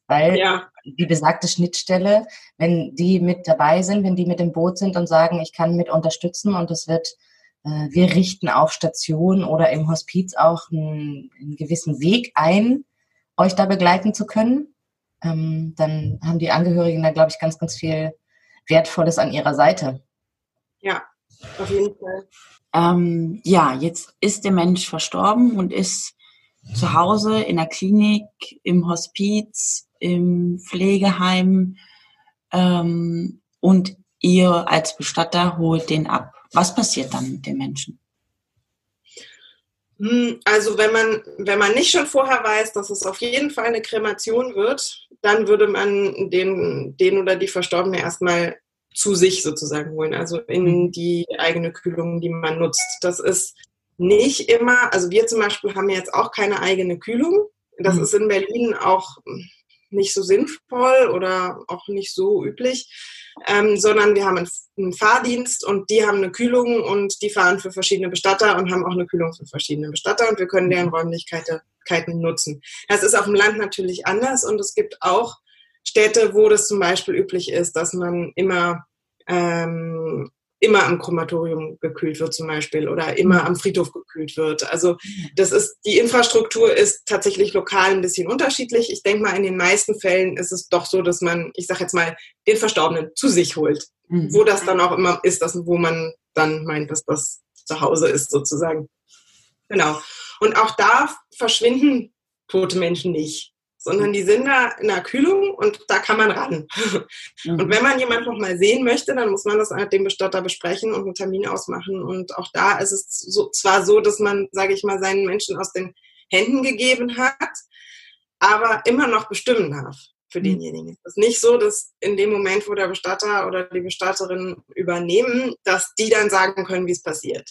Weil ja. die besagte Schnittstelle, wenn die mit dabei sind, wenn die mit im Boot sind und sagen, ich kann mit unterstützen und es wird, äh, wir richten auf Station oder im Hospiz auch einen, einen gewissen Weg ein, euch da begleiten zu können, ähm, dann haben die Angehörigen da, glaube ich, ganz, ganz viel Wertvolles an ihrer Seite. Ja, auf jeden Fall. Ähm, ja, jetzt ist der Mensch verstorben und ist zu Hause in der Klinik, im Hospiz, im Pflegeheim ähm, und ihr als Bestatter holt den ab. Was passiert dann mit den Menschen? Hm, also wenn man, wenn man nicht schon vorher weiß, dass es auf jeden Fall eine Kremation wird, dann würde man den, den oder die Verstorbene erstmal zu sich sozusagen holen, also in mhm. die eigene Kühlung, die man nutzt. Das ist nicht immer, also wir zum Beispiel haben jetzt auch keine eigene Kühlung. Das mhm. ist in Berlin auch nicht so sinnvoll oder auch nicht so üblich ähm, sondern wir haben einen, Fahrdienst und die haben eine Kühlung und die fahren für verschiedene Bestatter und haben auch eine Kühlung für verschiedene Bestatter und wir können deren Räumlichkeiten nutzen. Das ist auf dem Land natürlich anders und es gibt auch Städte, wo das zum Beispiel üblich ist, dass man immer ähm, immer am Krematorium gekühlt wird zum Beispiel oder immer am Friedhof gekühlt wird. Also das ist, die Infrastruktur ist tatsächlich lokal ein bisschen unterschiedlich. Ich denke mal, in den meisten Fällen ist es doch so, dass man, ich sage jetzt mal, den Verstorbenen zu sich holt. Mhm. Wo das dann auch immer ist, dass, wo man dann meint, dass das zu Hause ist sozusagen. Genau. Und auch da verschwinden tote Menschen nicht sondern die sind da in der Kühlung und da kann man ran. Mhm. Und wenn man jemanden noch mal sehen möchte, dann muss man das mit dem Bestatter besprechen und einen Termin ausmachen. Und auch da ist es so, zwar so, dass man, sage ich mal, seinen Menschen aus den Händen gegeben hat, aber immer noch bestimmen darf für mhm. denjenigen. Es ist nicht so, dass in dem Moment, wo der Bestatter oder die Bestatterin übernehmen, dass die dann sagen können, wie es passiert.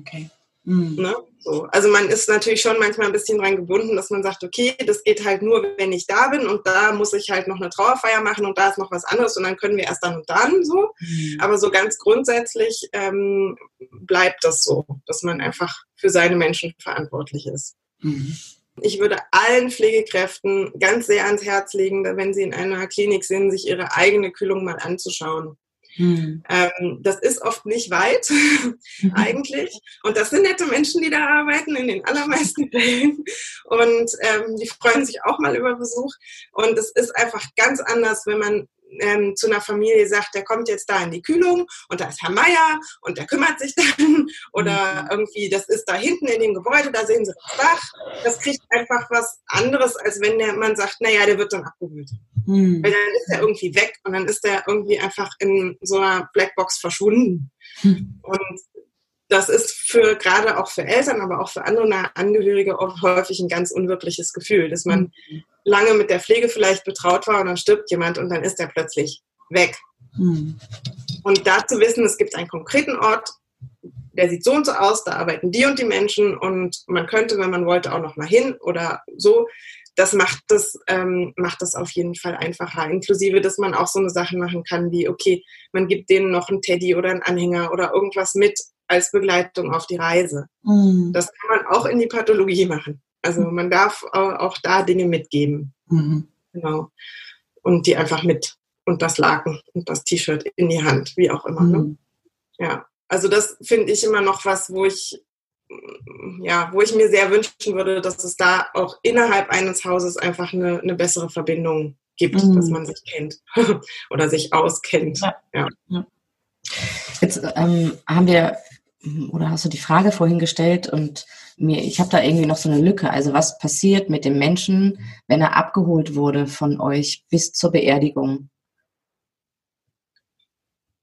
Okay. Mhm. Ne? So. Also man ist natürlich schon manchmal ein bisschen dran gebunden, dass man sagt, okay, das geht halt nur, wenn ich da bin und da muss ich halt noch eine Trauerfeier machen und da ist noch was anderes und dann können wir erst dann und dann so. Mhm. Aber so ganz grundsätzlich ähm, bleibt das so, dass man einfach für seine Menschen verantwortlich ist. Mhm. Ich würde allen Pflegekräften ganz sehr ans Herz legen, wenn sie in einer Klinik sind, sich ihre eigene Kühlung mal anzuschauen. Hm. Ähm, das ist oft nicht weit, eigentlich. Und das sind nette Menschen, die da arbeiten, in den allermeisten Fällen. Und ähm, die freuen sich auch mal über Besuch. Und es ist einfach ganz anders, wenn man ähm, zu einer Familie sagt, der kommt jetzt da in die Kühlung und da ist Herr Meier und der kümmert sich dann oder mhm. irgendwie, das ist da hinten in dem Gebäude, da sehen Sie das Dach. Das kriegt einfach was anderes, als wenn der Mann sagt, naja, der wird dann abgeholt. Mhm. Weil dann ist er irgendwie weg und dann ist er irgendwie einfach in so einer Blackbox verschwunden. Mhm. Und das ist für gerade auch für Eltern, aber auch für andere Angehörige auch häufig ein ganz unwirkliches Gefühl, dass man mhm. lange mit der Pflege vielleicht betraut war und dann stirbt jemand und dann ist er plötzlich weg. Mhm. Und da zu wissen, es gibt einen konkreten Ort, der sieht so und so aus, da arbeiten die und die Menschen und man könnte, wenn man wollte, auch noch mal hin oder so. Das macht das, ähm, macht das auf jeden Fall einfacher. Inklusive, dass man auch so eine Sache machen kann wie, okay, man gibt denen noch einen Teddy oder einen Anhänger oder irgendwas mit, als Begleitung auf die Reise. Mhm. Das kann man auch in die Pathologie machen. Also mhm. man darf auch da Dinge mitgeben. Mhm. Genau. Und die einfach mit und das Laken und das T-Shirt in die Hand, wie auch immer. Ne? Mhm. Ja, also das finde ich immer noch was, wo ich ja, wo ich mir sehr wünschen würde, dass es da auch innerhalb eines Hauses einfach eine, eine bessere Verbindung gibt, mhm. dass man sich kennt oder sich auskennt. Ja. ja. Jetzt ähm, haben wir oder hast du die Frage vorhin gestellt und mir, ich habe da irgendwie noch so eine Lücke. Also was passiert mit dem Menschen, wenn er abgeholt wurde von euch bis zur Beerdigung?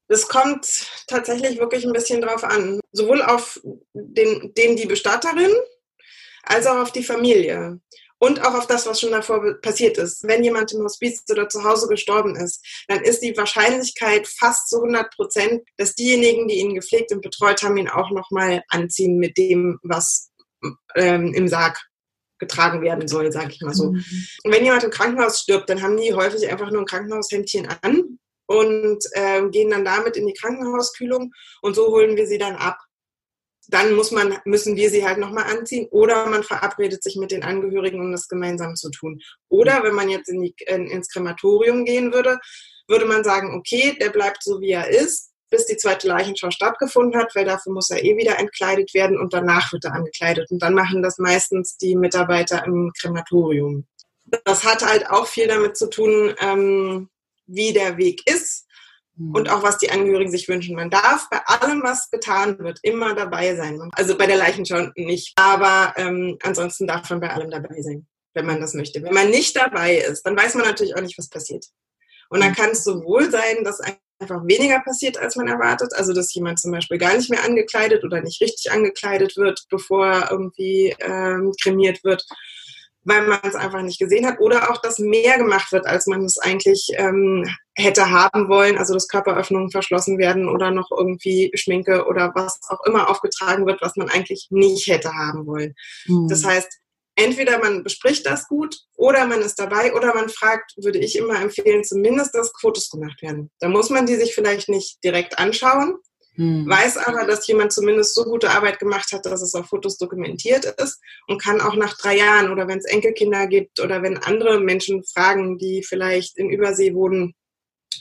Das kommt tatsächlich wirklich ein bisschen drauf an. Sowohl auf den, den die Bestatterin als auch auf die Familie und auch auf das, was schon davor passiert ist. Wenn jemand im Hospiz oder zu Hause gestorben ist, dann ist die Wahrscheinlichkeit fast zu 100 Prozent, dass diejenigen, die ihn gepflegt und betreut haben, ihn auch nochmal anziehen mit dem, was ähm, im Sarg getragen werden soll, sage ich mal so. Mhm. Und wenn jemand im Krankenhaus stirbt, dann haben die häufig einfach nur ein Krankenhaushemdchen an und äh, gehen dann damit in die Krankenhauskühlung und so holen wir sie dann ab dann muss man, müssen wir sie halt nochmal anziehen oder man verabredet sich mit den Angehörigen, um das gemeinsam zu tun. Oder wenn man jetzt in die, in, ins Krematorium gehen würde, würde man sagen, okay, der bleibt so wie er ist, bis die zweite Leichenschau stattgefunden hat, weil dafür muss er eh wieder entkleidet werden und danach wird er angekleidet. Und dann machen das meistens die Mitarbeiter im Krematorium. Das hat halt auch viel damit zu tun, ähm, wie der Weg ist und auch was die Angehörigen sich wünschen. Man darf bei allem, was getan wird, immer dabei sein. Also bei der Leichenschau nicht, aber ähm, ansonsten darf man bei allem dabei sein, wenn man das möchte. Wenn man nicht dabei ist, dann weiß man natürlich auch nicht, was passiert. Und dann kann es sowohl sein, dass einfach weniger passiert, als man erwartet. Also dass jemand zum Beispiel gar nicht mehr angekleidet oder nicht richtig angekleidet wird, bevor irgendwie ähm, kremiert wird weil man es einfach nicht gesehen hat oder auch, dass mehr gemacht wird, als man es eigentlich ähm, hätte haben wollen, also dass Körperöffnungen verschlossen werden oder noch irgendwie Schminke oder was auch immer aufgetragen wird, was man eigentlich nicht hätte haben wollen. Mhm. Das heißt, entweder man bespricht das gut oder man ist dabei oder man fragt, würde ich immer empfehlen, zumindest, dass Fotos gemacht werden. Da muss man die sich vielleicht nicht direkt anschauen, hm. Weiß aber, dass jemand zumindest so gute Arbeit gemacht hat, dass es auf Fotos dokumentiert ist und kann auch nach drei Jahren oder wenn es Enkelkinder gibt oder wenn andere Menschen fragen, die vielleicht in Übersee wohnen,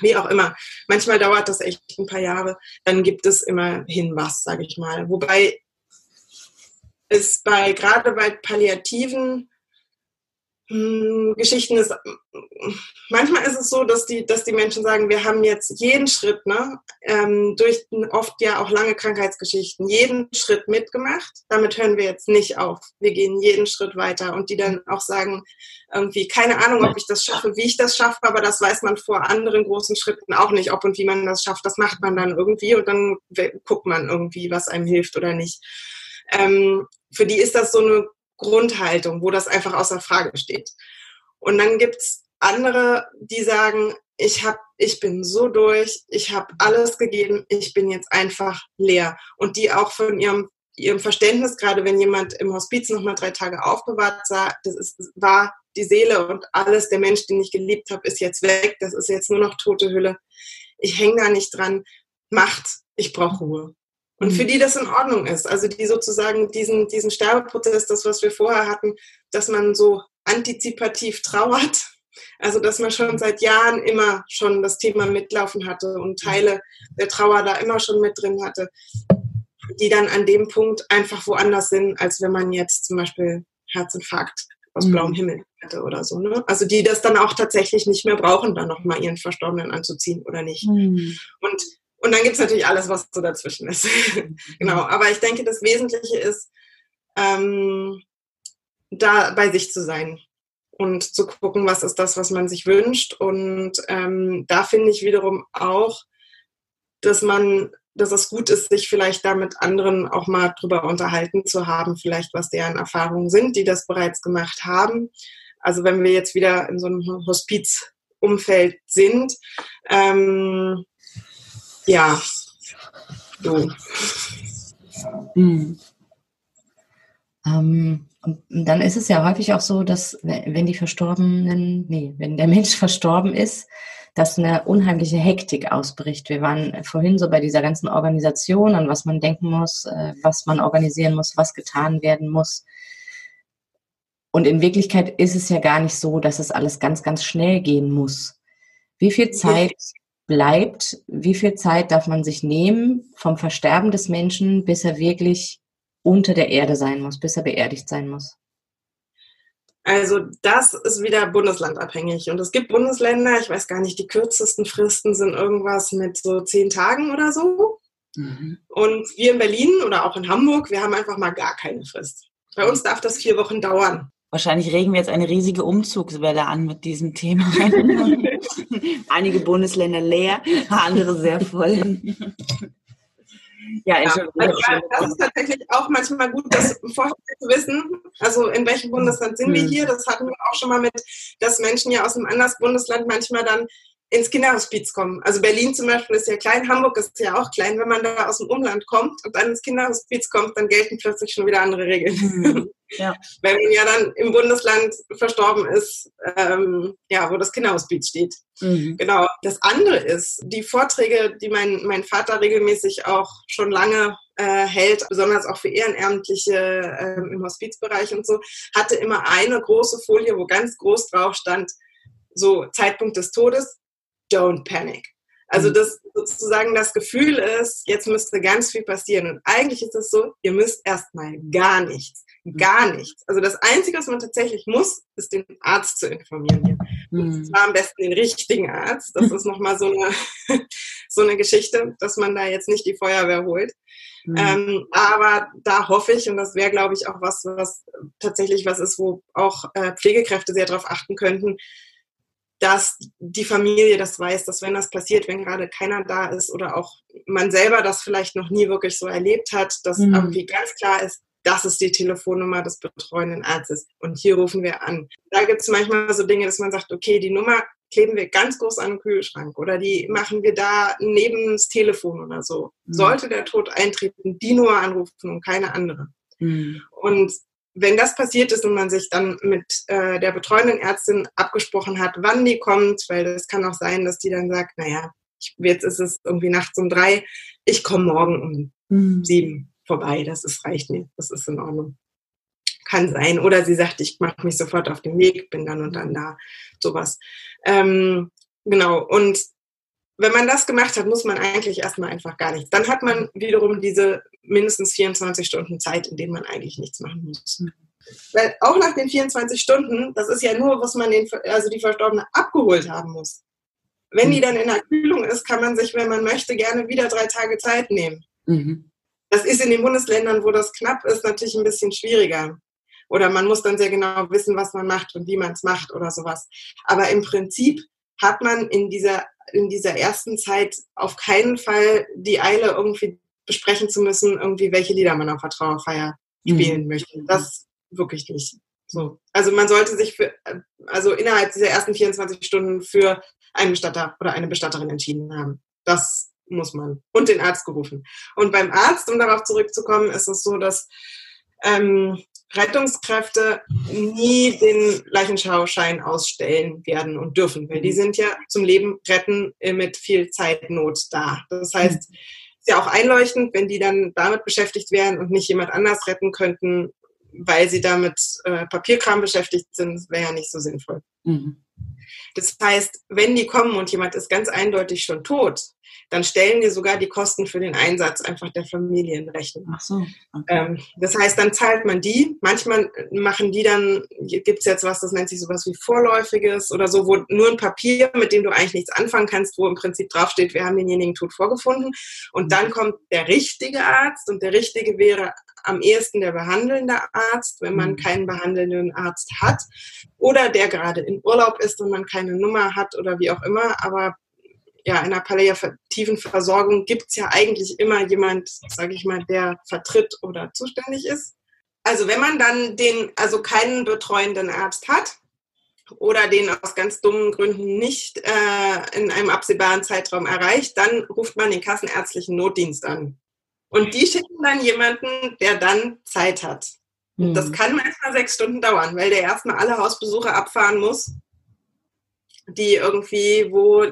wie auch immer. Manchmal dauert das echt ein paar Jahre, dann gibt es immerhin was, sage ich mal. Wobei es bei gerade bei Palliativen Geschichten ist, manchmal ist es so, dass die, dass die Menschen sagen, wir haben jetzt jeden Schritt, ne, ähm, durch oft ja auch lange Krankheitsgeschichten, jeden Schritt mitgemacht. Damit hören wir jetzt nicht auf. Wir gehen jeden Schritt weiter und die dann auch sagen, irgendwie, keine Ahnung, ob ich das schaffe, wie ich das schaffe, aber das weiß man vor anderen großen Schritten auch nicht, ob und wie man das schafft. Das macht man dann irgendwie und dann guckt man irgendwie, was einem hilft oder nicht. Ähm, für die ist das so eine Grundhaltung, wo das einfach außer Frage steht. Und dann gibt's andere, die sagen, ich hab, ich bin so durch, ich habe alles gegeben, ich bin jetzt einfach leer. Und die auch von ihrem, ihrem Verständnis, gerade wenn jemand im Hospiz nochmal drei Tage aufbewahrt sah, das ist, war die Seele und alles, der Mensch, den ich geliebt habe, ist jetzt weg, das ist jetzt nur noch tote Hülle. Ich hänge da nicht dran. Macht, ich brauche Ruhe. Und für mhm. die das in Ordnung ist, also die sozusagen diesen, diesen Sterbeprozess, das, was wir vorher hatten, dass man so antizipativ trauert, also dass man schon seit Jahren immer schon das Thema mitlaufen hatte und Teile der Trauer da immer schon mit drin hatte, die dann an dem Punkt einfach woanders sind, als wenn man jetzt zum Beispiel Herzinfarkt aus blauem mhm. Himmel hätte oder so. Ne? Also die das dann auch tatsächlich nicht mehr brauchen, dann nochmal ihren Verstorbenen anzuziehen oder nicht. Mhm. Und, und dann gibt es natürlich alles, was so dazwischen ist. genau, aber ich denke, das Wesentliche ist, ähm, da bei sich zu sein und zu gucken, was ist das, was man sich wünscht. Und ähm, da finde ich wiederum auch, dass man, dass es gut ist, sich vielleicht da mit anderen auch mal drüber unterhalten zu haben, vielleicht was deren Erfahrungen sind, die das bereits gemacht haben. Also wenn wir jetzt wieder in so einem Hospizumfeld sind, ähm, ja, so. Mhm. Ähm, und dann ist es ja häufig auch so, dass wenn die Verstorbenen, nee, wenn der Mensch verstorben ist, dass eine unheimliche Hektik ausbricht. Wir waren vorhin so bei dieser ganzen Organisation, an was man denken muss, äh, was man organisieren muss, was getan werden muss. Und in Wirklichkeit ist es ja gar nicht so, dass es alles ganz, ganz schnell gehen muss. Wie viel Zeit bleibt, wie viel Zeit darf man sich nehmen vom Versterben des Menschen, bis er wirklich unter der Erde sein muss, bis er beerdigt sein muss? Also das ist wieder bundeslandabhängig. Und es gibt Bundesländer, ich weiß gar nicht, die kürzesten Fristen sind irgendwas mit so zehn Tagen oder so. Mhm. Und wir in Berlin oder auch in Hamburg, wir haben einfach mal gar keine Frist. Bei uns darf das vier Wochen dauern. Wahrscheinlich regen wir jetzt eine riesige Umzugswelle an mit diesem Thema. Einige Bundesländer leer, andere sehr voll. Ja, ja also, das ist tatsächlich auch manchmal gut, das vorher zu wissen. Also in welchem Bundesland sind wir mhm. hier? Das hatten wir auch schon mal mit, dass Menschen ja aus einem anderen Bundesland manchmal dann ins Kinderhospiz kommen. Also Berlin zum Beispiel ist ja klein, Hamburg ist ja auch klein. Wenn man da aus dem Umland kommt und dann ins Kinderhospiz kommt, dann gelten plötzlich schon wieder andere Regeln. Mhm. Ja. Wenn man ja dann im Bundesland verstorben ist, ähm, ja, wo das Kinderhospiz steht. Mhm. Genau. Das andere ist, die Vorträge, die mein, mein Vater regelmäßig auch schon lange äh, hält, besonders auch für Ehrenamtliche äh, im Hospizbereich und so, hatte immer eine große Folie, wo ganz groß drauf stand, so Zeitpunkt des Todes, don't panic. Also mhm. das sozusagen das Gefühl ist, jetzt müsste ganz viel passieren. Und eigentlich ist es so, ihr müsst erstmal gar nichts. Mhm. Gar nichts. Also das Einzige, was man tatsächlich muss, ist den Arzt zu informieren. Und mhm. zwar am besten den richtigen Arzt. Das ist nochmal so eine, so eine Geschichte, dass man da jetzt nicht die Feuerwehr holt. Mhm. Ähm, aber da hoffe ich, und das wäre, glaube ich, auch was, was tatsächlich was ist, wo auch äh, Pflegekräfte sehr darauf achten könnten, dass die Familie das weiß, dass wenn das passiert, wenn gerade keiner da ist oder auch man selber das vielleicht noch nie wirklich so erlebt hat, dass mhm. irgendwie ganz klar ist, das ist die Telefonnummer des betreuenden Arztes und hier rufen wir an. Da gibt es manchmal so Dinge, dass man sagt, okay, die Nummer kleben wir ganz groß an den Kühlschrank oder die machen wir da neben das Telefon oder so. Mhm. Sollte der Tod eintreten, die Nummer anrufen und keine andere. Mhm. Und wenn das passiert ist und man sich dann mit äh, der betreuenden Ärztin abgesprochen hat, wann die kommt, weil es kann auch sein, dass die dann sagt, naja, ich, jetzt ist es irgendwie nachts um drei, ich komme morgen um mhm. sieben vorbei, das ist, reicht mir, das ist in Ordnung. Kann sein. Oder sie sagt, ich mache mich sofort auf den Weg, bin dann und dann da, sowas. Ähm, genau, und wenn man das gemacht hat, muss man eigentlich erstmal einfach gar nichts. Dann hat man wiederum diese mindestens 24 Stunden Zeit, in denen man eigentlich nichts machen muss. Weil auch nach den 24 Stunden, das ist ja nur, was man den, also die Verstorbene abgeholt haben muss. Wenn die dann in der Kühlung ist, kann man sich, wenn man möchte, gerne wieder drei Tage Zeit nehmen. Mhm. Das ist in den Bundesländern, wo das knapp ist, natürlich ein bisschen schwieriger. Oder man muss dann sehr genau wissen, was man macht und wie man es macht oder sowas. Aber im Prinzip hat man in dieser in dieser ersten Zeit auf keinen Fall die Eile irgendwie besprechen zu müssen, irgendwie welche Lieder man auf der Trauerfeier mhm. spielen mhm. möchte. Das wirklich nicht. So. Also man sollte sich für, also innerhalb dieser ersten 24 Stunden für einen Bestatter oder eine Bestatterin entschieden haben. Das muss man. Und den Arzt gerufen. Und beim Arzt, um darauf zurückzukommen, ist es so, dass ähm, Rettungskräfte nie den Leichenschauschein ausstellen werden und dürfen, weil die mhm. sind ja zum Leben retten mit viel Zeitnot da. Das heißt, mhm. Ist ja auch einleuchtend, wenn die dann damit beschäftigt wären und nicht jemand anders retten könnten, weil sie damit äh, Papierkram beschäftigt sind, wäre ja nicht so sinnvoll. Mhm. Das heißt, wenn die kommen und jemand ist ganz eindeutig schon tot, dann stellen die sogar die Kosten für den Einsatz einfach der Familie in Rechnung. Ach so. Okay. Ähm, das heißt, dann zahlt man die. Manchmal machen die dann, gibt es jetzt was, das nennt sich sowas wie Vorläufiges oder so, wo nur ein Papier, mit dem du eigentlich nichts anfangen kannst, wo im Prinzip draufsteht, wir haben denjenigen tot vorgefunden. Und dann kommt der richtige Arzt und der richtige wäre am ehesten der behandelnde Arzt, wenn man mhm. keinen behandelnden Arzt hat oder der gerade in Urlaub ist und man keine Nummer hat oder wie auch immer. Aber ja, in der palliativen Versorgung gibt es ja eigentlich immer jemand, sage ich mal, der vertritt oder zuständig ist. Also wenn man dann den, also keinen betreuenden Arzt hat oder den aus ganz dummen Gründen nicht äh, in einem absehbaren Zeitraum erreicht, dann ruft man den kassenärztlichen Notdienst an. Und die schicken dann jemanden, der dann Zeit hat. Mhm. Das kann manchmal sechs Stunden dauern, weil der erstmal alle Hausbesuche abfahren muss, die irgendwie, wo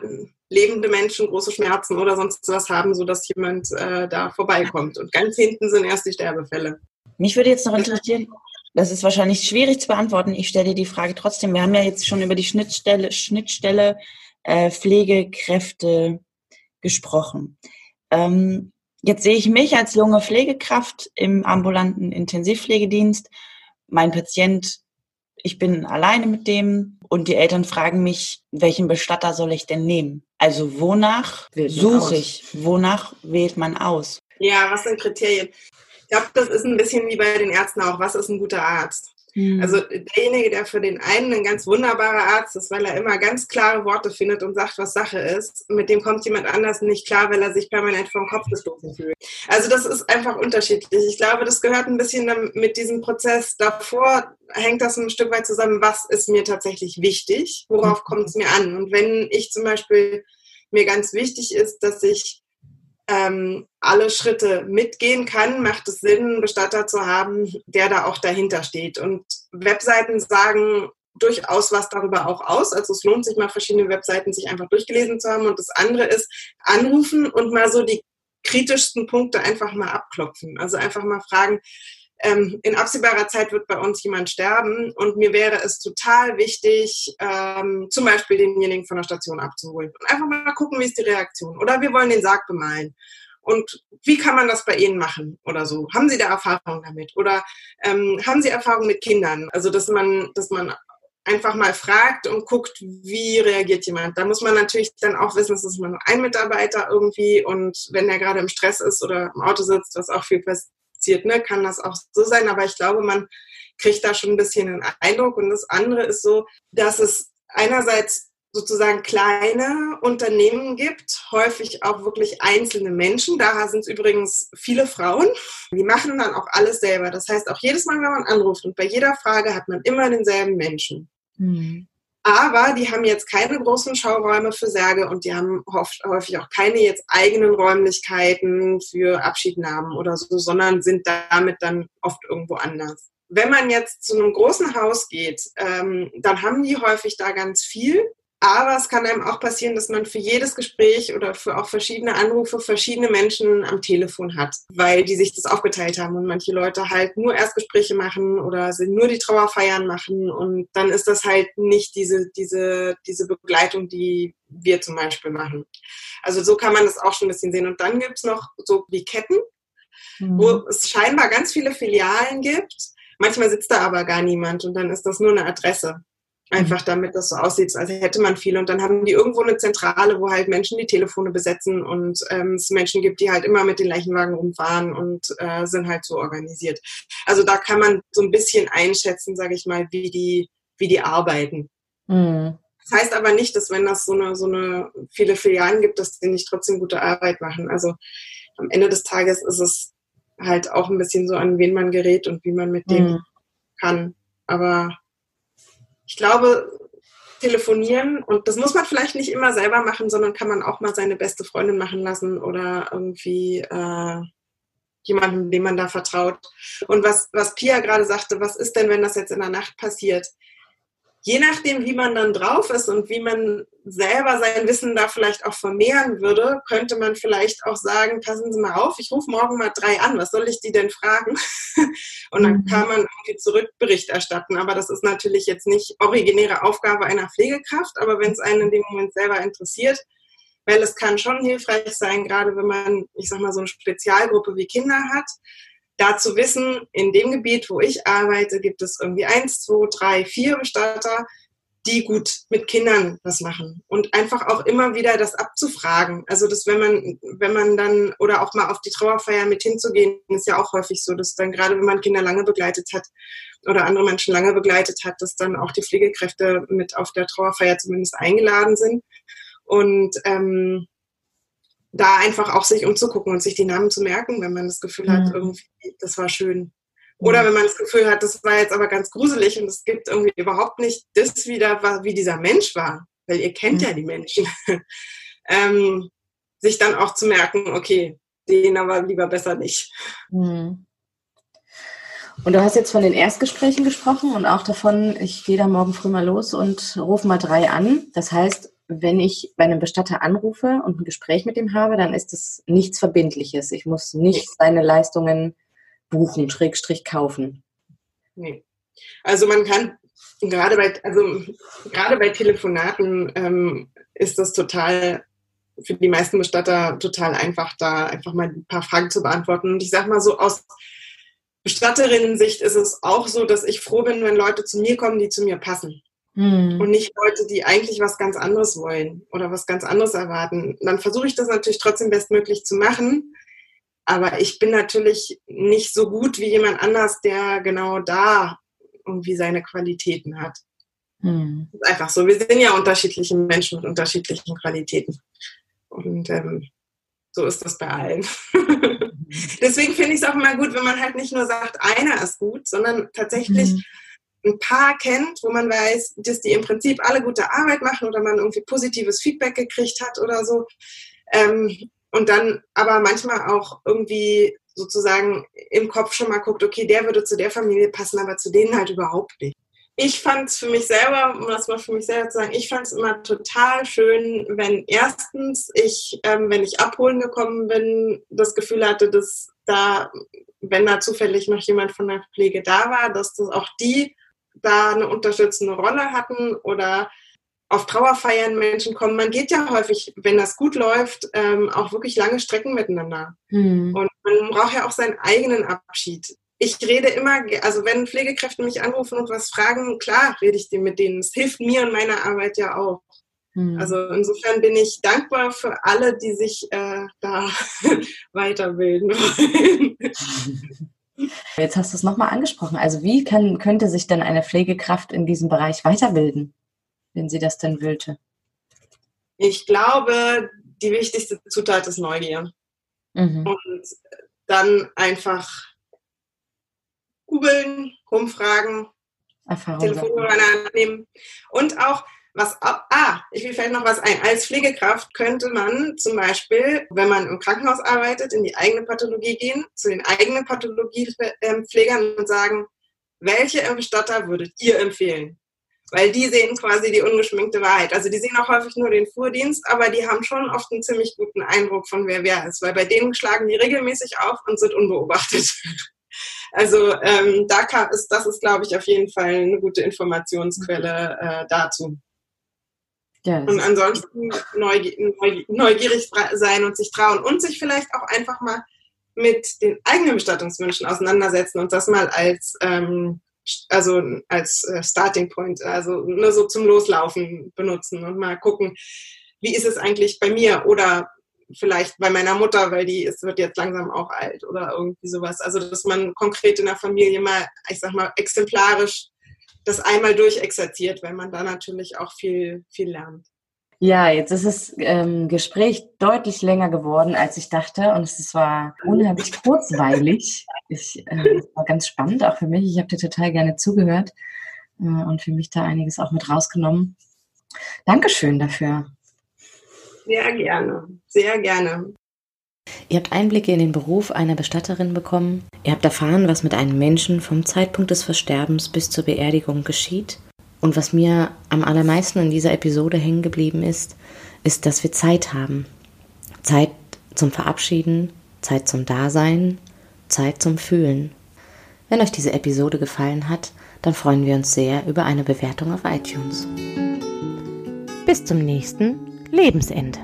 lebende Menschen große Schmerzen oder sonst was haben, sodass jemand äh, da vorbeikommt. Und ganz hinten sind erst die Sterbefälle. Mich würde jetzt noch interessieren, das ist wahrscheinlich schwierig zu beantworten. Ich stelle die Frage trotzdem. Wir haben ja jetzt schon über die Schnittstelle, Schnittstelle äh, Pflegekräfte gesprochen. Ähm, jetzt sehe ich mich als junge Pflegekraft im ambulanten Intensivpflegedienst. Mein Patient, ich bin alleine mit dem und die Eltern fragen mich, welchen Bestatter soll ich denn nehmen? Also wonach suche ich? Wonach wählt man aus? Ja, was sind Kriterien? Ich glaube, das ist ein bisschen wie bei den Ärzten auch. Was ist ein guter Arzt? Mhm. Also derjenige, der für den einen ein ganz wunderbarer Arzt ist, weil er immer ganz klare Worte findet und sagt, was Sache ist, mit dem kommt jemand anders nicht klar, weil er sich permanent vom Kopf gestoßen fühlt. Also das ist einfach unterschiedlich. Ich glaube, das gehört ein bisschen mit diesem Prozess davor, hängt das ein Stück weit zusammen, was ist mir tatsächlich wichtig, worauf mhm. kommt es mir an. Und wenn ich zum Beispiel mir ganz wichtig ist, dass ich ähm, alle Schritte mitgehen kann, macht es Sinn, einen Bestatter zu haben, der da auch dahinter steht. Und Webseiten sagen durchaus was darüber auch aus. Also es lohnt sich mal verschiedene Webseiten sich einfach durchgelesen zu haben. Und das andere ist anrufen und mal so die kritischsten Punkte einfach mal abklopfen. Also einfach mal fragen, ähm, in absehbarer Zeit wird bei uns jemand sterben und mir wäre es total wichtig, ähm, zum Beispiel denjenigen von der Station abzuholen. Und einfach mal gucken, wie ist die Reaktion. Oder wir wollen den Sarg bemalen. Und wie kann man das bei Ihnen machen oder so? Haben Sie da Erfahrung damit? Oder ähm, haben Sie Erfahrung mit Kindern? Also, dass man, dass man einfach mal fragt und guckt, wie reagiert jemand. Da muss man natürlich dann auch wissen, es ist nur ein Mitarbeiter irgendwie und wenn er gerade im Stress ist oder im Auto sitzt, was auch viel kompliziert, ne, kann das auch so sein. Aber ich glaube, man kriegt da schon ein bisschen einen Eindruck. Und das andere ist so, dass es einerseits sozusagen kleine Unternehmen gibt, häufig auch wirklich einzelne Menschen. Daher sind es übrigens viele Frauen. Die machen dann auch alles selber. Das heißt, auch jedes Mal, wenn man anruft und bei jeder Frage hat man immer denselben Menschen. Mhm. Aber die haben jetzt keine großen Schauräume für Särge und die haben häufig auch keine jetzt eigenen Räumlichkeiten für Abschiednahmen oder so, sondern sind damit dann oft irgendwo anders. Wenn man jetzt zu einem großen Haus geht, ähm, dann haben die häufig da ganz viel aber es kann einem auch passieren, dass man für jedes Gespräch oder für auch verschiedene Anrufe verschiedene Menschen am Telefon hat, weil die sich das aufgeteilt haben und manche Leute halt nur Erstgespräche machen oder nur die Trauerfeiern machen und dann ist das halt nicht diese, diese, diese Begleitung, die wir zum Beispiel machen. Also so kann man das auch schon ein bisschen sehen. Und dann gibt es noch so wie Ketten, mhm. wo es scheinbar ganz viele Filialen gibt. Manchmal sitzt da aber gar niemand und dann ist das nur eine Adresse. Einfach damit das so aussieht, als hätte man viel. Und dann haben die irgendwo eine Zentrale, wo halt Menschen die Telefone besetzen und ähm, es Menschen gibt, die halt immer mit den Leichenwagen rumfahren und äh, sind halt so organisiert. Also da kann man so ein bisschen einschätzen, sage ich mal, wie die, wie die arbeiten. Mhm. Das heißt aber nicht, dass wenn das so eine, so eine viele Filialen gibt, dass die nicht trotzdem gute Arbeit machen. Also am Ende des Tages ist es halt auch ein bisschen so, an wen man gerät und wie man mit dem mhm. kann. Aber ich glaube, telefonieren und das muss man vielleicht nicht immer selber machen, sondern kann man auch mal seine beste Freundin machen lassen oder irgendwie äh, jemanden, dem man da vertraut. Und was, was Pia gerade sagte, was ist denn, wenn das jetzt in der Nacht passiert? Je nachdem, wie man dann drauf ist und wie man selber sein Wissen da vielleicht auch vermehren würde, könnte man vielleicht auch sagen, passen Sie mal auf, ich rufe morgen mal drei an, was soll ich die denn fragen? und dann mhm. kann man irgendwie zurück Bericht erstatten. Aber das ist natürlich jetzt nicht originäre Aufgabe einer Pflegekraft, aber wenn es einen in dem Moment selber interessiert, weil es kann schon hilfreich sein, gerade wenn man, ich sag mal, so eine Spezialgruppe wie Kinder hat, da zu wissen, in dem Gebiet, wo ich arbeite, gibt es irgendwie eins, zwei, drei, vier Bestatter, die gut mit Kindern was machen und einfach auch immer wieder das abzufragen. Also dass wenn man, wenn man dann oder auch mal auf die Trauerfeier mit hinzugehen, ist ja auch häufig so, dass dann gerade wenn man Kinder lange begleitet hat oder andere Menschen lange begleitet hat, dass dann auch die Pflegekräfte mit auf der Trauerfeier zumindest eingeladen sind und ähm, da einfach auch sich umzugucken und sich die Namen zu merken, wenn man das Gefühl hat, mhm. irgendwie, das war schön. Oder wenn man das Gefühl hat, das war jetzt aber ganz gruselig und es gibt irgendwie überhaupt nicht das wieder, wie dieser Mensch war, weil ihr kennt mhm. ja die Menschen. ähm, sich dann auch zu merken, okay, den aber lieber besser nicht. Mhm. Und du hast jetzt von den Erstgesprächen gesprochen und auch davon, ich gehe da morgen früh mal los und rufe mal drei an. Das heißt, wenn ich bei einem Bestatter anrufe und ein Gespräch mit ihm habe, dann ist es nichts Verbindliches. Ich muss nicht seine Leistungen buchen, Schrägstrich kaufen. Nee. Also man kann gerade bei, also gerade bei Telefonaten ähm, ist das total für die meisten Bestatter total einfach, da einfach mal ein paar Fragen zu beantworten. Und ich sag mal so aus Bestatterinnen-Sicht ist es auch so, dass ich froh bin, wenn Leute zu mir kommen, die zu mir passen. Hm. Und nicht Leute, die eigentlich was ganz anderes wollen oder was ganz anderes erwarten. Dann versuche ich das natürlich trotzdem bestmöglich zu machen. Aber ich bin natürlich nicht so gut wie jemand anders, der genau da irgendwie seine Qualitäten hat. Hm. ist einfach so. Wir sind ja unterschiedliche Menschen mit unterschiedlichen Qualitäten. Und ähm, so ist das bei allen. Deswegen finde ich es auch immer gut, wenn man halt nicht nur sagt, einer ist gut, sondern tatsächlich mhm. Ein paar kennt, wo man weiß, dass die im Prinzip alle gute Arbeit machen oder man irgendwie positives Feedback gekriegt hat oder so. Ähm, und dann aber manchmal auch irgendwie sozusagen im Kopf schon mal guckt, okay, der würde zu der Familie passen, aber zu denen halt überhaupt nicht. Ich fand es für mich selber, um das mal für mich selber zu sagen, ich fand es immer total schön, wenn erstens ich, ähm, wenn ich abholen gekommen bin, das Gefühl hatte, dass da, wenn da zufällig noch jemand von der Pflege da war, dass das auch die da eine unterstützende Rolle hatten oder auf Trauerfeiern Menschen kommen. Man geht ja häufig, wenn das gut läuft, ähm, auch wirklich lange Strecken miteinander. Mhm. Und man braucht ja auch seinen eigenen Abschied. Ich rede immer, also wenn Pflegekräfte mich anrufen und was fragen, klar rede ich mit denen. Es hilft mir und meiner Arbeit ja auch. Mhm. Also insofern bin ich dankbar für alle, die sich äh, da weiterbilden wollen. Jetzt hast du es nochmal angesprochen. Also wie kann, könnte sich denn eine Pflegekraft in diesem Bereich weiterbilden? wenn sie das denn wollte? Ich glaube, die wichtigste Zutat ist Neugier. Mhm. Und dann einfach googeln, rumfragen, Telefonhörer nehmen und auch was ah, ich will vielleicht noch was ein. Als Pflegekraft könnte man zum Beispiel, wenn man im Krankenhaus arbeitet, in die eigene Pathologie gehen, zu den eigenen Pathologiepflegern und sagen, welche Bestatter würdet ihr empfehlen? weil die sehen quasi die ungeschminkte Wahrheit. Also die sehen auch häufig nur den Fuhrdienst, aber die haben schon oft einen ziemlich guten Eindruck von wer wer ist, weil bei denen schlagen die regelmäßig auf und sind unbeobachtet. Also ähm, da ist, das ist, glaube ich, auf jeden Fall eine gute Informationsquelle äh, dazu. Ja, und ansonsten neugierig, neugierig sein und sich trauen und sich vielleicht auch einfach mal mit den eigenen Bestattungswünschen auseinandersetzen und das mal als ähm, also als äh, Starting Point, also nur so zum Loslaufen benutzen und mal gucken, wie ist es eigentlich bei mir oder vielleicht bei meiner Mutter, weil die ist, wird jetzt langsam auch alt oder irgendwie sowas. Also dass man konkret in der Familie mal, ich sag mal, exemplarisch das einmal durchexerziert, weil man da natürlich auch viel, viel lernt. Ja, jetzt ist das ähm, Gespräch deutlich länger geworden, als ich dachte. Und es war unheimlich kurzweilig. Ich, äh, es war ganz spannend, auch für mich. Ich habe dir total gerne zugehört äh, und für mich da einiges auch mit rausgenommen. Dankeschön dafür. Sehr gerne, sehr gerne. Ihr habt Einblicke in den Beruf einer Bestatterin bekommen. Ihr habt erfahren, was mit einem Menschen vom Zeitpunkt des Versterbens bis zur Beerdigung geschieht und was mir am allermeisten in dieser Episode hängen geblieben ist, ist, dass wir Zeit haben. Zeit zum Verabschieden, Zeit zum Dasein, Zeit zum Fühlen. Wenn euch diese Episode gefallen hat, dann freuen wir uns sehr über eine Bewertung auf iTunes. Bis zum nächsten Lebensende.